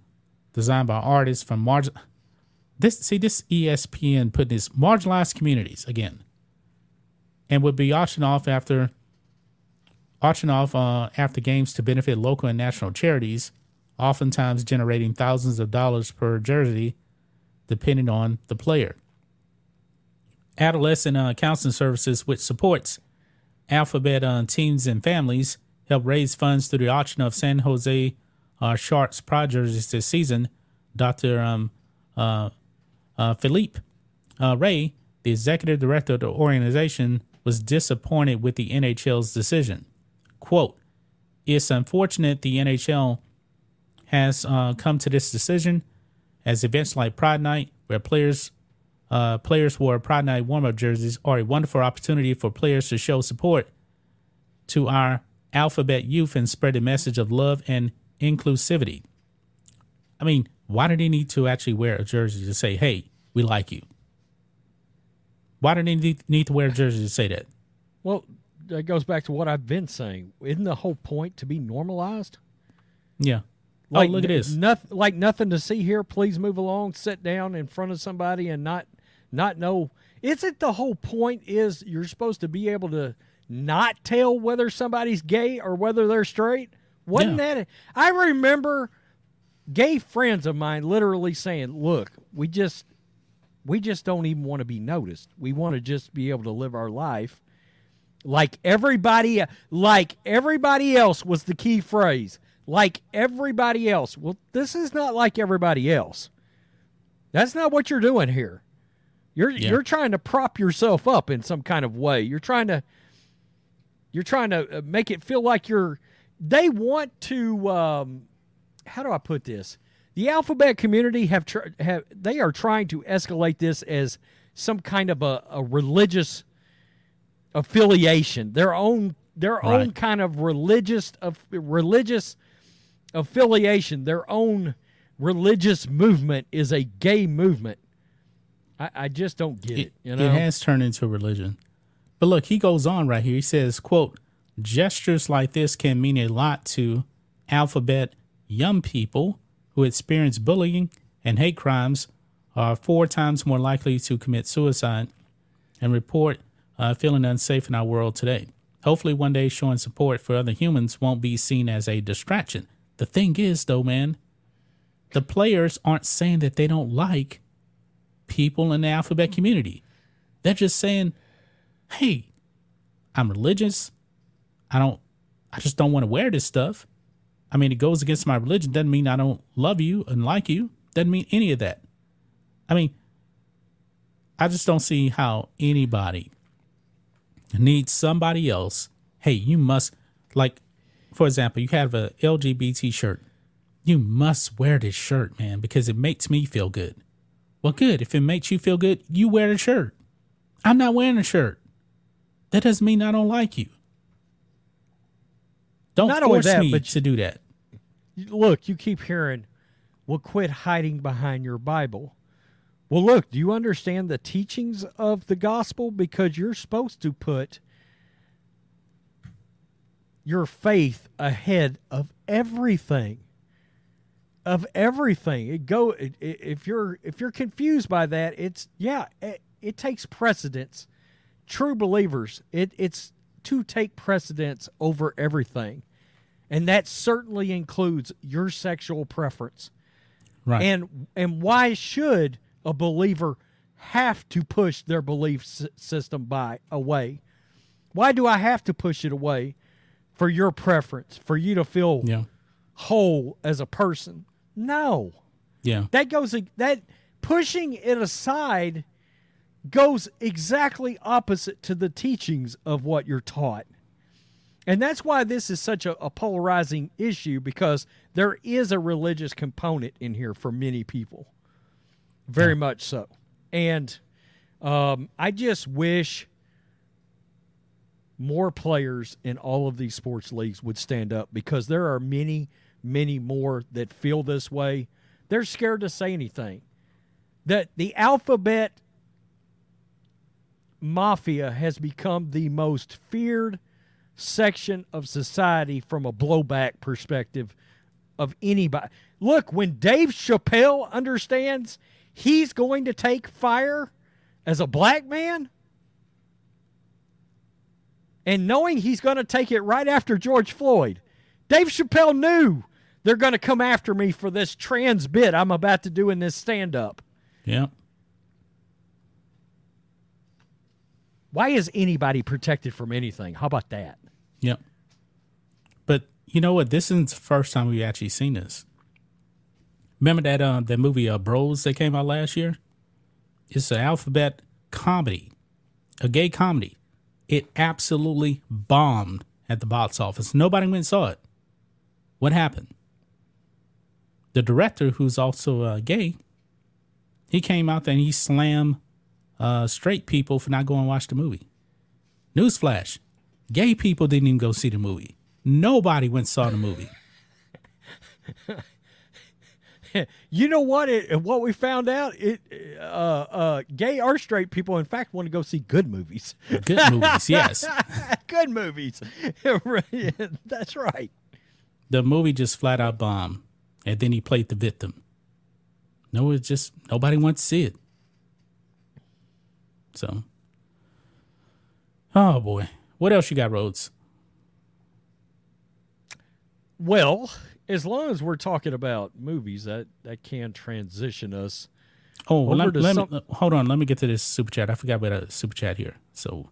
designed by artists from margin. This see this ESPN this marginalized communities again, and would be auctioned off after auction off uh, after games to benefit local and national charities, oftentimes generating thousands of dollars per jersey, depending on the player. Adolescent uh, Counseling Services, which supports Alphabet uh, teens and families, help raise funds through the auction of San Jose uh, Sharks Pride jerseys this season. Dr. Um, uh, uh, Philippe uh, Ray, the executive director of the organization, was disappointed with the NHL's decision. Quote, It's unfortunate the NHL has uh, come to this decision as events like Pride Night, where players uh, players wore Pride Night warm up jerseys, are a wonderful opportunity for players to show support to our alphabet youth and spread a message of love and inclusivity. I mean, why do they need to actually wear a jersey to say, hey, we like you? Why do they need to wear a jersey to say that? Well, that goes back to what I've been saying. Isn't the whole point to be normalized? Yeah. Like, oh, look at this. Nothing, like nothing to see here. Please move along. Sit down in front of somebody and not not know. Isn't the whole point is you're supposed to be able to not tell whether somebody's gay or whether they're straight? Wasn't Yeah. that? I remember gay friends of mine literally saying, "Look, we just we just don't even want to be noticed. We want to just be able to live our life like everybody like everybody else was the key phrase. Like everybody else. Well, this is not like everybody else. That's not what you're doing here. You're Yeah. you're trying to prop yourself up in some kind of way. You're trying to you're trying to uh, make it feel like you're they want to um how do I put this? The alphabet community have tr- have they are trying to escalate this as some kind of a, a religious affiliation, their own their own kind of religious of religious affiliation, their own religious movement is a gay movement. I, I just don't get it. You know, It has turned into a religion. But look, he goes on right here. He says, quote, gestures like this can mean a lot to alphabet young people who experience bullying and hate crimes are four times more likely to commit suicide and report uh, feeling unsafe in our world today. Hopefully, one day showing support for other humans won't be seen as a distraction. The thing is, though, man, the players aren't saying that they don't like people in the alphabet community. They're just saying, hey, I'm religious. I don't, I just don't want to wear this stuff. I mean, it goes against my religion. Doesn't mean I don't love you and like you. Doesn't mean any of that. I mean, I just don't see how anybody needs somebody else. Hey, you must, like, for example, you have a LGBT shirt. You must wear this shirt, man, because it makes me feel good. Well, good. If it makes you feel good, you wear the shirt. I'm not wearing a shirt. That doesn't mean I don't like you. Don't Not force that, me but to do that. look, you keep hearing, well, quit hiding behind your Bible. Well, look, do you understand the teachings of the gospel? Because you're supposed to put your faith ahead of everything. Of everything. It go if you're if you're confused by that, it's yeah, it, it takes precedence. True believers, it, it's to take precedence over everything. And that certainly includes your sexual preference. Right. And and why should a believer have to push their belief system by away? Why do I have to push it away for your preference, for you to feel yeah. whole as a person? No. Yeah. That goes that pushing it aside goes exactly opposite to the teachings of what you're taught. And that's why this is such a, a, polarizing issue because there is a religious component in here for many people. Very yeah. much so. And um, I just wish more players in all of these sports leagues would stand up because there are many, many more that feel this way. They're scared to say anything. That the alphabet mafia has become the most feared section of society from a blowback perspective of anybody. Look, when Dave Chappelle understands he's going to take fire as a black man, and knowing he's going to take it right after George Floyd, Dave Chappelle knew they're going to come after me for this trans bit I'm about to do in this stand up. Yeah. Why is anybody protected from anything? How about that? Yep. But you know what? This is the first time we've actually seen this. Remember that uh, that movie uh, Bros that came out last year? It's an alphabet comedy, a gay comedy. It absolutely bombed at the box office. Nobody went and saw it. What happened? The director, who's also uh, gay, he came out there and he slammed uh, straight people for not going to watch the movie. Newsflash: Gay people didn't even go see the movie. Nobody went saw the movie. (laughs) (laughs) you know what? It, what we found out, it uh, uh, gay or straight people, in fact, want to go see good movies. Good movies, yes. (laughs) good movies. (laughs) That's right. The movie just flat out bombed, and then he played the victim. No, it's just nobody wants to see it. So, oh boy. What else you got, Rhodes? Well, as long as we're talking about movies, that that can transition us. Oh, well, let, let some... me, hold on. Let me get to this super chat. I forgot about a super chat here. So,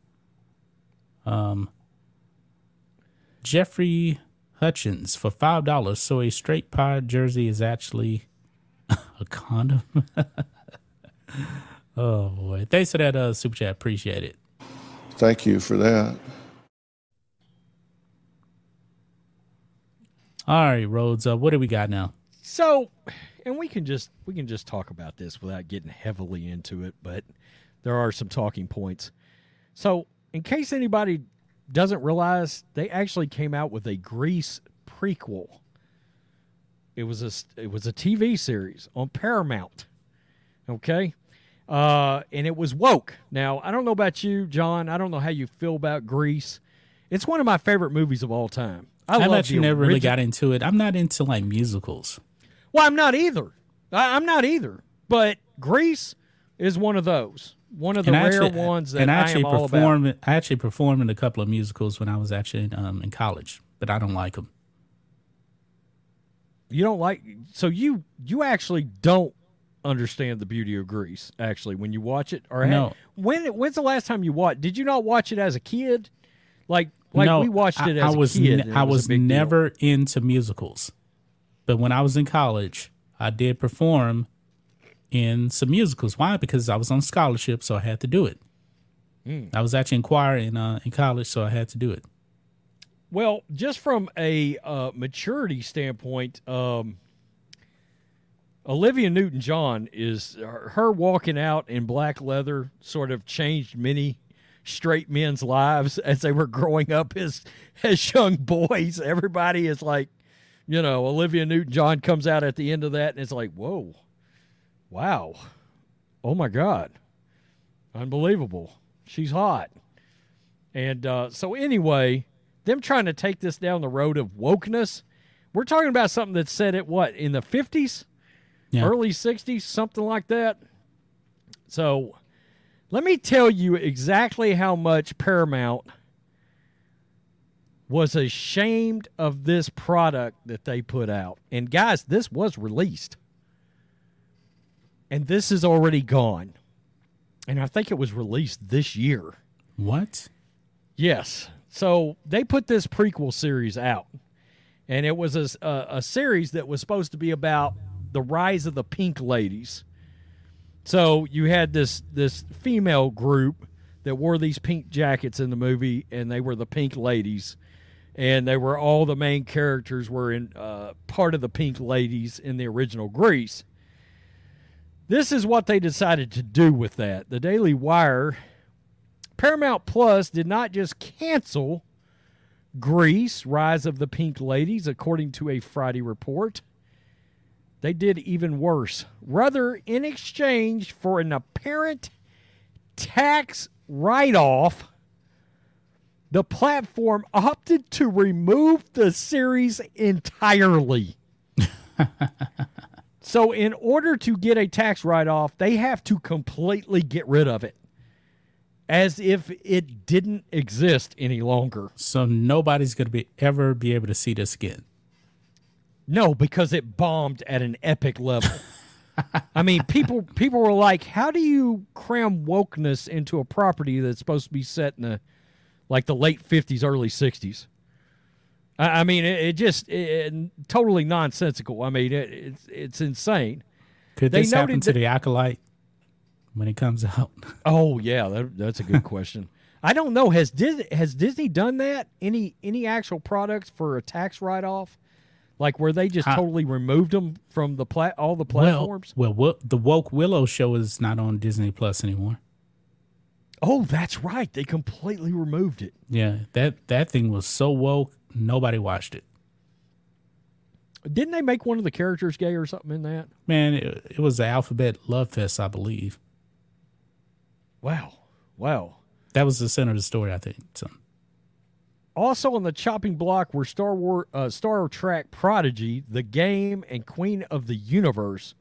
um, Jeffrey Hutchins for five dollars. So a straight pirate jersey is actually (laughs) a condom. (laughs) oh boy! Thanks for that uh, super chat. Appreciate it. Thank you for that. All right, Rhodes. Uh, what do we got now? So, and we can just we can just talk about this without getting heavily into it, but there are some talking points. So, in case anybody doesn't realize, they actually came out with a Grease prequel. It was a it was a TV series on Paramount. Okay, uh, and it was woke. Now, I don't know about you, John. I don't know how you feel about Grease. It's one of my favorite movies of all time. I, bet you never really got into it. I'm not into like musicals. Well, I'm not either. I, am not either. But Grease is one of those. One of the rare actually, ones that and I actually I performed. I actually performed in a couple of musicals when I was actually um, in college, but I don't like them. You don't like so you you actually don't understand the beauty of Grease. Actually, when you watch it, or no. when when's the last time you watched? Did you not watch it as a kid? Like like no, we watched it I, as I was kid. Ne- I was, was never deal. into musicals, but when I was in college, I did perform in some musicals. Why? Because I was on scholarship, so I had to do it. Mm. I was actually in choir in uh, in college, so I had to do it. Well, just from a uh, maturity standpoint, um, Olivia Newton John is her walking out in black leather sort of changed many straight men's lives (laughs) as they were growing up as as young boys. Everybody is like, you know, Olivia Newton John comes out at the end of that and it's like, whoa, wow, oh my God, unbelievable. She's hot. And uh, so, anyway, them trying to take this down the road of wokeness, we're talking about something that said it what in the 50s, yeah. early 60s, something like that. So, let me tell you exactly how much Paramount was ashamed of this product that they put out. And guys, this was released. And this is already gone. And I think it was released this year. What? Yes. So they put this prequel series out. And it was a, a, a series that was supposed to be about the rise of the Pink Ladies. So you had this this female group that wore these pink jackets in the movie, and they were the Pink Ladies, and they were all the main characters were in uh, part of the Pink Ladies in the original Grease. This is what they decided to do with that. The Daily Wire, Paramount Plus did not just cancel Grease, Rise of the Pink Ladies, according to a Friday report. They did even worse. Rather, in exchange for an apparent tax write off, the platform opted to remove the series entirely. (laughs) so, in order to get a tax write off, they have to completely get rid of it as if it didn't exist any longer. So nobody's going to be ever be able to see this again. No, because it bombed at an epic level. I mean, people people were like, "How do you cram wokeness into a property that's supposed to be set in the like the late fifties, early sixties? I, I mean, it, it just it, totally nonsensical. I mean, it, it's it's insane. Could They this happen to that- the acolyte when it comes out? (laughs) Oh yeah, that, that's a good question. I don't know. Has Disney has Disney done that? Any any actual products for a tax write off? Like where they just I- totally removed them from the plat all the well, platforms? well, wo- the woke Willow show is not on Disney Plus anymore. oh, that's right. They completely removed it. Yeah, that that thing was so woke, nobody watched it. Didn't they make one of the characters gay or something in that? Man, it, it was the Alphabet Love Fest, I believe. Wow. Wow. That was the center of the story, I think. So, Also on the chopping block were Star War, uh, Star Trek Prodigy, The Game, and Queen of the Universe,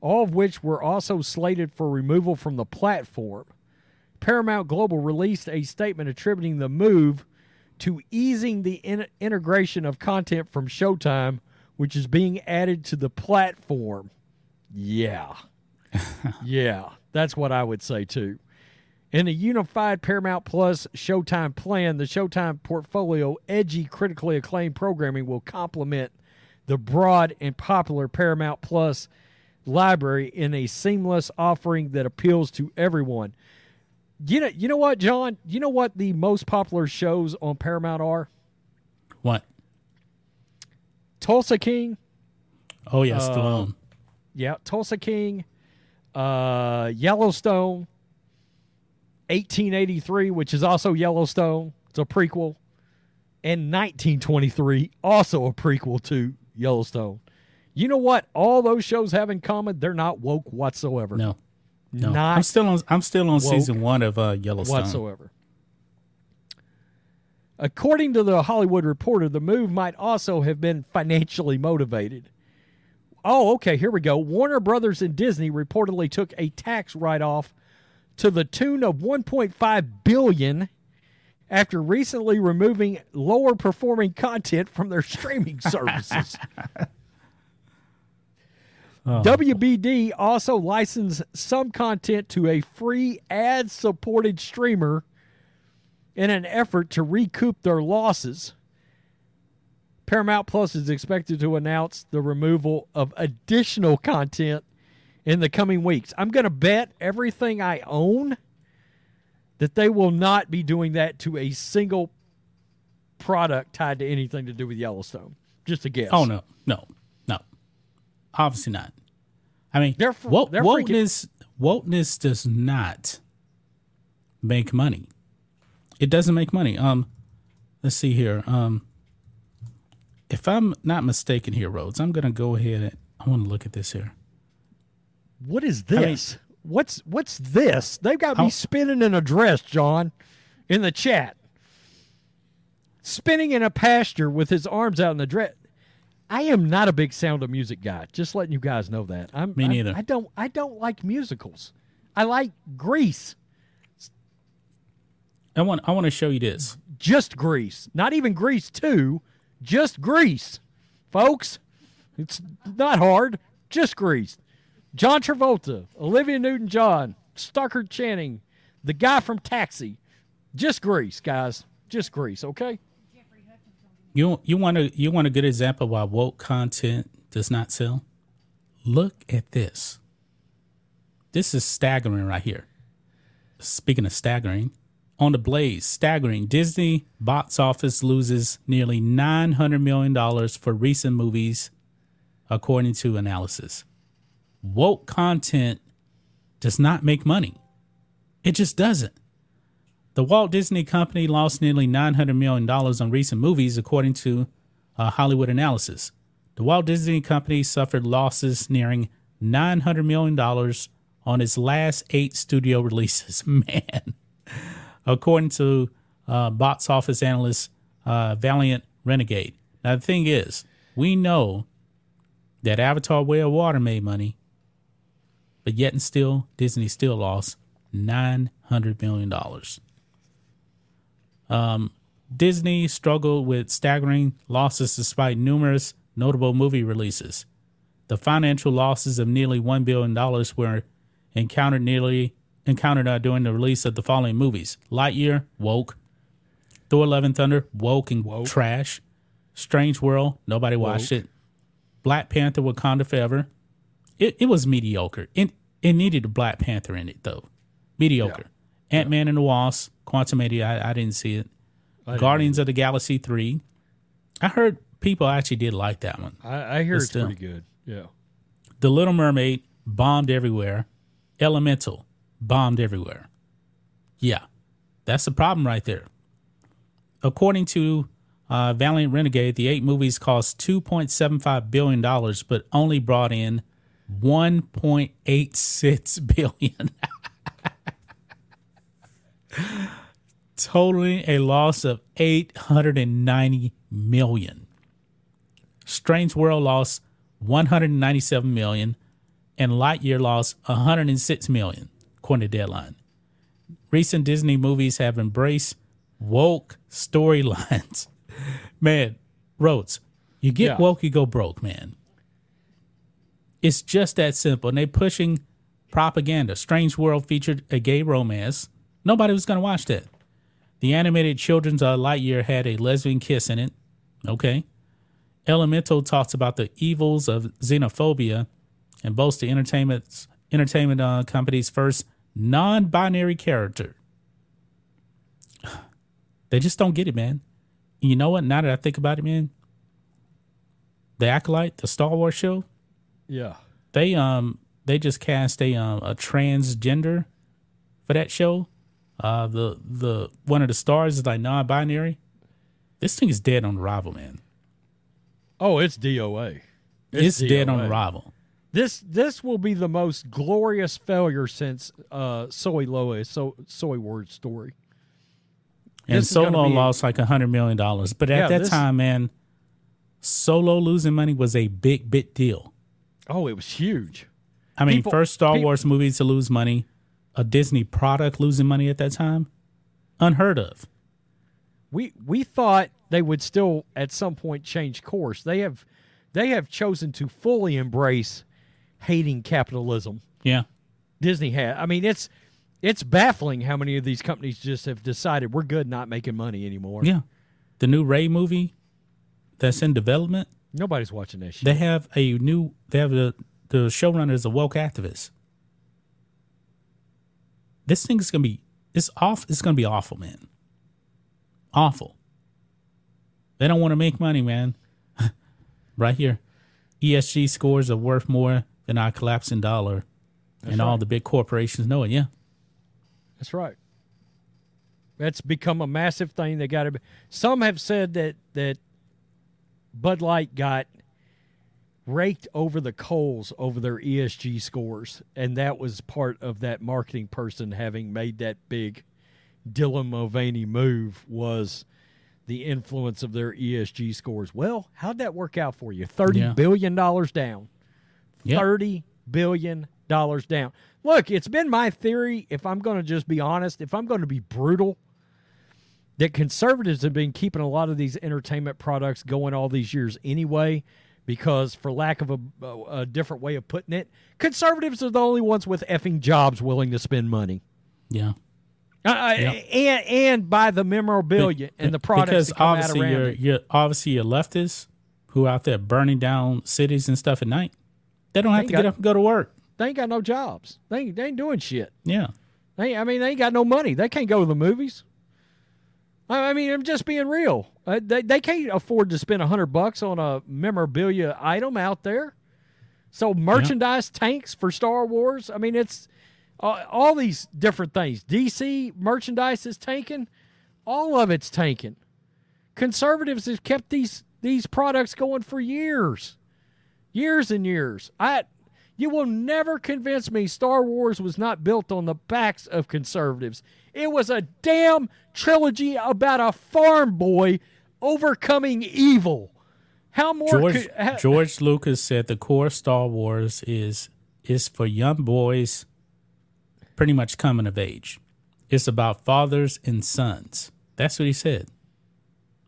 all of which were also slated for removal from the platform. Paramount Global released a statement attributing the move to easing the in- integration of content from Showtime, which is being added to the platform. Yeah. (laughs) yeah, that's what I would say too. In a unified Paramount Plus Showtime plan, the Showtime portfolio edgy, critically acclaimed programming will complement the broad and popular Paramount Plus library in a seamless offering that appeals to everyone. You know, you know what, John? You know what the most popular shows on Paramount are? what? Tulsa King, Oh, yeah, Stallone. yeah, Tulsa King, uh, Yellowstone, 1883, which is also Yellowstone. It's a prequel, and 1923, also a prequel to Yellowstone. You know what? All those shows have in common. They're not woke whatsoever. No, no. Not I'm still on. I'm still on season one of uh, Yellowstone. whatsoever. According to the Hollywood Reporter, the move might also have been financially motivated. Oh, okay, here we go. Warner Brothers and Disney reportedly took a tax write-off to the tune of 1.5 billion after recently removing lower performing content from their streaming (laughs) services. Oh. WBD also licensed some content to a free ad supported streamer in an effort to recoup their losses. Paramount Plus is expected to announce the removal of additional content in the coming weeks. I'm going to bet everything I own that they will not be doing that to a single product tied to anything to do with Yellowstone. Just a guess. Oh no, no, no. Obviously not. I mean, They're fr- they're freaking- wokeness wokeness does not make money. It doesn't make money. Um, let's see here. Um, if I'm not mistaken here, Rhodes, I'm gonna go ahead. And, I want to look at this here. What is mean- this? what's what's this? They've got me How- spinning in a dress, John, in the chat. Spinning in a pasture with his arms out in the dress. I am not a big Sound of Music guy. Just letting you guys know that. I'm Me I- neither. I, don't I don't like musicals. I like Grease. I want I want to show you this. Just Grease. Not even Grease 2, just Grease. Folks, it's not hard. Just Grease. John Travolta, Olivia Newton John, Stockard Channing, the guy from Taxi. Just Grease, guys. Just Grease, okay? You you want to you want a good example why woke content does not sell? Look at this. This is staggering right here. Speaking of staggering, on the blaze, staggering. Disney box office loses nearly $900 million for recent movies, according to analysis. Woke content does not make money. It just doesn't. The Walt Disney Company lost nearly $900 million on recent movies, according to uh, Hollywood Analysis. The Walt Disney Company suffered losses nearing $900 million on its last eight studio (laughs) releases. Man. According to uh, box office analyst uh, Valiant Renegade. Now, the thing is, we know that Avatar Way of Water made money, but yet and still, Disney still lost $900 million. Um, Disney struggled with staggering losses despite numerous notable movie releases. The financial losses of nearly $1 billion were encountered nearly encountered uh, during the release of the following movies Lightyear, woke. Thor Love and Thunder, woke and Woke. trash. Strange World, nobody watched Woke. it. Black Panther Wakanda Forever. It, it was mediocre. It, it needed a Black Panther in it, though. Mediocre. Ant Man and the Wasp, Quantum I, I didn't see it. Didn't Guardians of the Galaxy 3. I heard people actually did like that one. I, I hear But it's still. pretty good. Yeah. The Little Mermaid bombed everywhere. Elemental bombed everywhere. Yeah, that's the problem right there. According to uh, Valiant Renegade, the eight movies cost $2.75 billion, but only brought in 1.86 (laughs) billion. Totaling a loss of 890 million. Strange World lost 197 million and Lightyear lost 106 million, according to Deadline. Recent Disney movies have embraced woke storylines. (laughs) man, Rhodes, you get Yeah. woke, you go broke, man. It's just that simple. And they pushing propaganda. Strange World featured a gay romance. Nobody was going to watch that. The animated children's uh, Lightyear had a lesbian kiss in it. Okay. Elemental talks about the evils of xenophobia and boasts the entertainment's entertainment uh, company's first non-binary character. (sighs) They just don't get it, man. You know what? Now that I think about it, man, the Acolyte, the Star Wars show, Yeah. they um they just cast a um, a transgender for that show. Uh, the the one of the stars is like non-binary. This thing is dead on arrival, man. Oh, it's DOA. It's, dead on arrival. This this will be the most glorious failure since uh Soy Loa so Soy Word story. And This is Solo lost like a hundred million dollars. But at Yeah, that this- time, man, Solo losing money was a big, big deal. Oh, it was huge. I mean, People- first Star peop- Wars movie to lose money, a Disney product losing money at that time, unheard of. We we thought they would still at some point change course. They have they have chosen to fully embrace hating capitalism. Yeah, Disney had. I mean, it's it's baffling how many of these companies just have decided we're good not making money anymore. yeah. The new Ray movie that's in development, Nobody's watching that shit. they have a new. They have a the showrunner is a woke activist. This thing is gonna be it's off. It's gonna be awful, man. Awful. They don't want to make money, man. (laughs) right here, ESG scores are worth more than our collapsing dollar, and all the big corporations know it. Yeah, That's right. That's become a massive thing. They got to. Some have said that that Bud Light got raked over the coals over their ESG scores, and that was part of that marketing person having made that big Dylan Mulvaney move was the influence of their ESG scores. Well, how'd that work out for you? Thirty Yeah. billion dollars down. yeah. Thirty billion dollars down. Look, it's been my theory. If I'm going to just be honest, if I'm going to be brutal, that conservatives have been keeping a lot of these entertainment products going all these years anyway, because for lack of a, a, different way of putting it, conservatives are the only ones with effing jobs willing to spend money. yeah. Uh, Yeah. and and buy the memorabilia and the products because obviously you're you're obviously you're leftists who out there burning down cities and stuff at night. They don't have They to got- get up and go to work. They ain't got no jobs. They ain't, they ain't doing shit. Yeah. They, I mean, they ain't got no money. They can't go to the movies. I mean, I'm just being real. Uh, they, they can't afford to spend a hundred bucks on a memorabilia item out there. So merchandise tanks for Star Wars. I mean, it's uh, all these different things. DC merchandise is tanking. All of it's tanking. Conservatives have kept these these products going for years, years and years. I you will never convince me Star Wars was not built on the backs of conservatives. It was a damn trilogy about a farm boy overcoming evil. How more George could, ha- George Lucas said the core of Star Wars is is for young boys pretty much coming of age. It's about fathers and sons. That's what he said.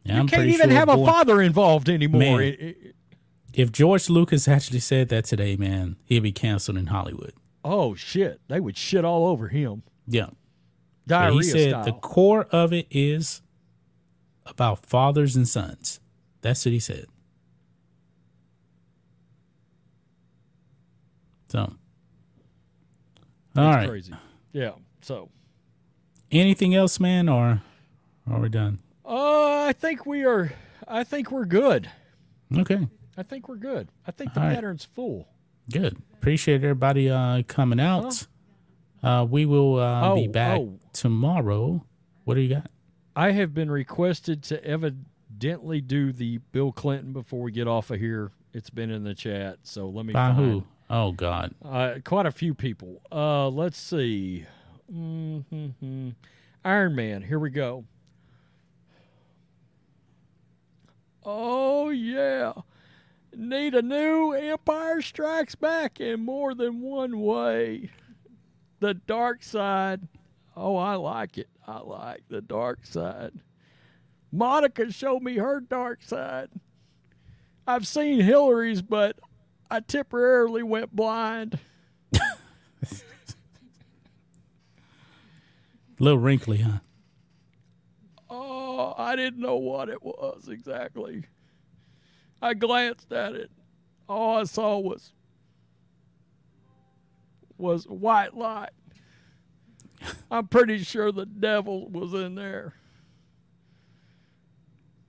You I'm can't even sure have a boy- father involved anymore. Man. It- it- If George Lucas actually said that today, man, he'd be canceled in Hollywood. oh shit, they would shit all over him. Yeah. Diarrhea he said style. the core of it is about fathers and sons. That's what he said. So, all It's right. crazy. Yeah. So, Anything else, man, or are we done? uh, I think we are. I think we're good. Okay, I think we're good. I think the All right. pattern's full. good. Appreciate everybody uh, coming out. Uh, we will uh, be Oh, back oh. Tomorrow. What do you got? I have been requested to evidently do the Bill Clinton before we get off of here. It's been in the chat, so let me By find who? Oh God. Uh, quite a few people. Uh, let's see. hmm Iron Man. Here we go. Oh yeah, need a new Empire Strikes Back in more than one way. The dark side. Oh, I like it. I like the dark side. Monica showed me her dark side. I've seen Hillary's, but I temporarily went blind. A (laughs) little wrinkly, huh? Oh, I didn't know what it was exactly. I glanced at it. All I saw was was white light. (laughs) I'm pretty sure the devil was in there.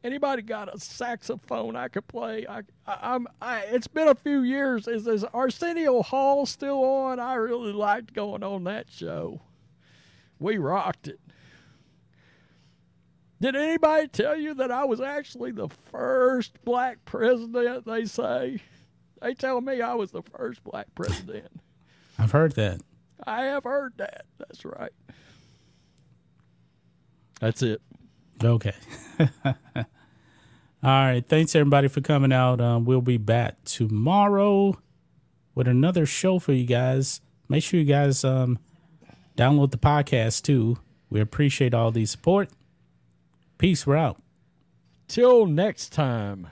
Anybody got a saxophone I could play? I, I, I'm. I, it's been a few years. Is, is Arsenio Hall still on? I really liked going on that show. We rocked it. Did anybody tell you that I was actually the first black president? They say. They tell me I was the first black president. I've heard that. I have heard that. That's right. That's it. Okay. (laughs) All right. Thanks everybody for coming out. Um, we'll be back tomorrow with another show for you guys. Make sure you guys um, download the podcast too. We appreciate all the support. Peace. We're out. Till next time.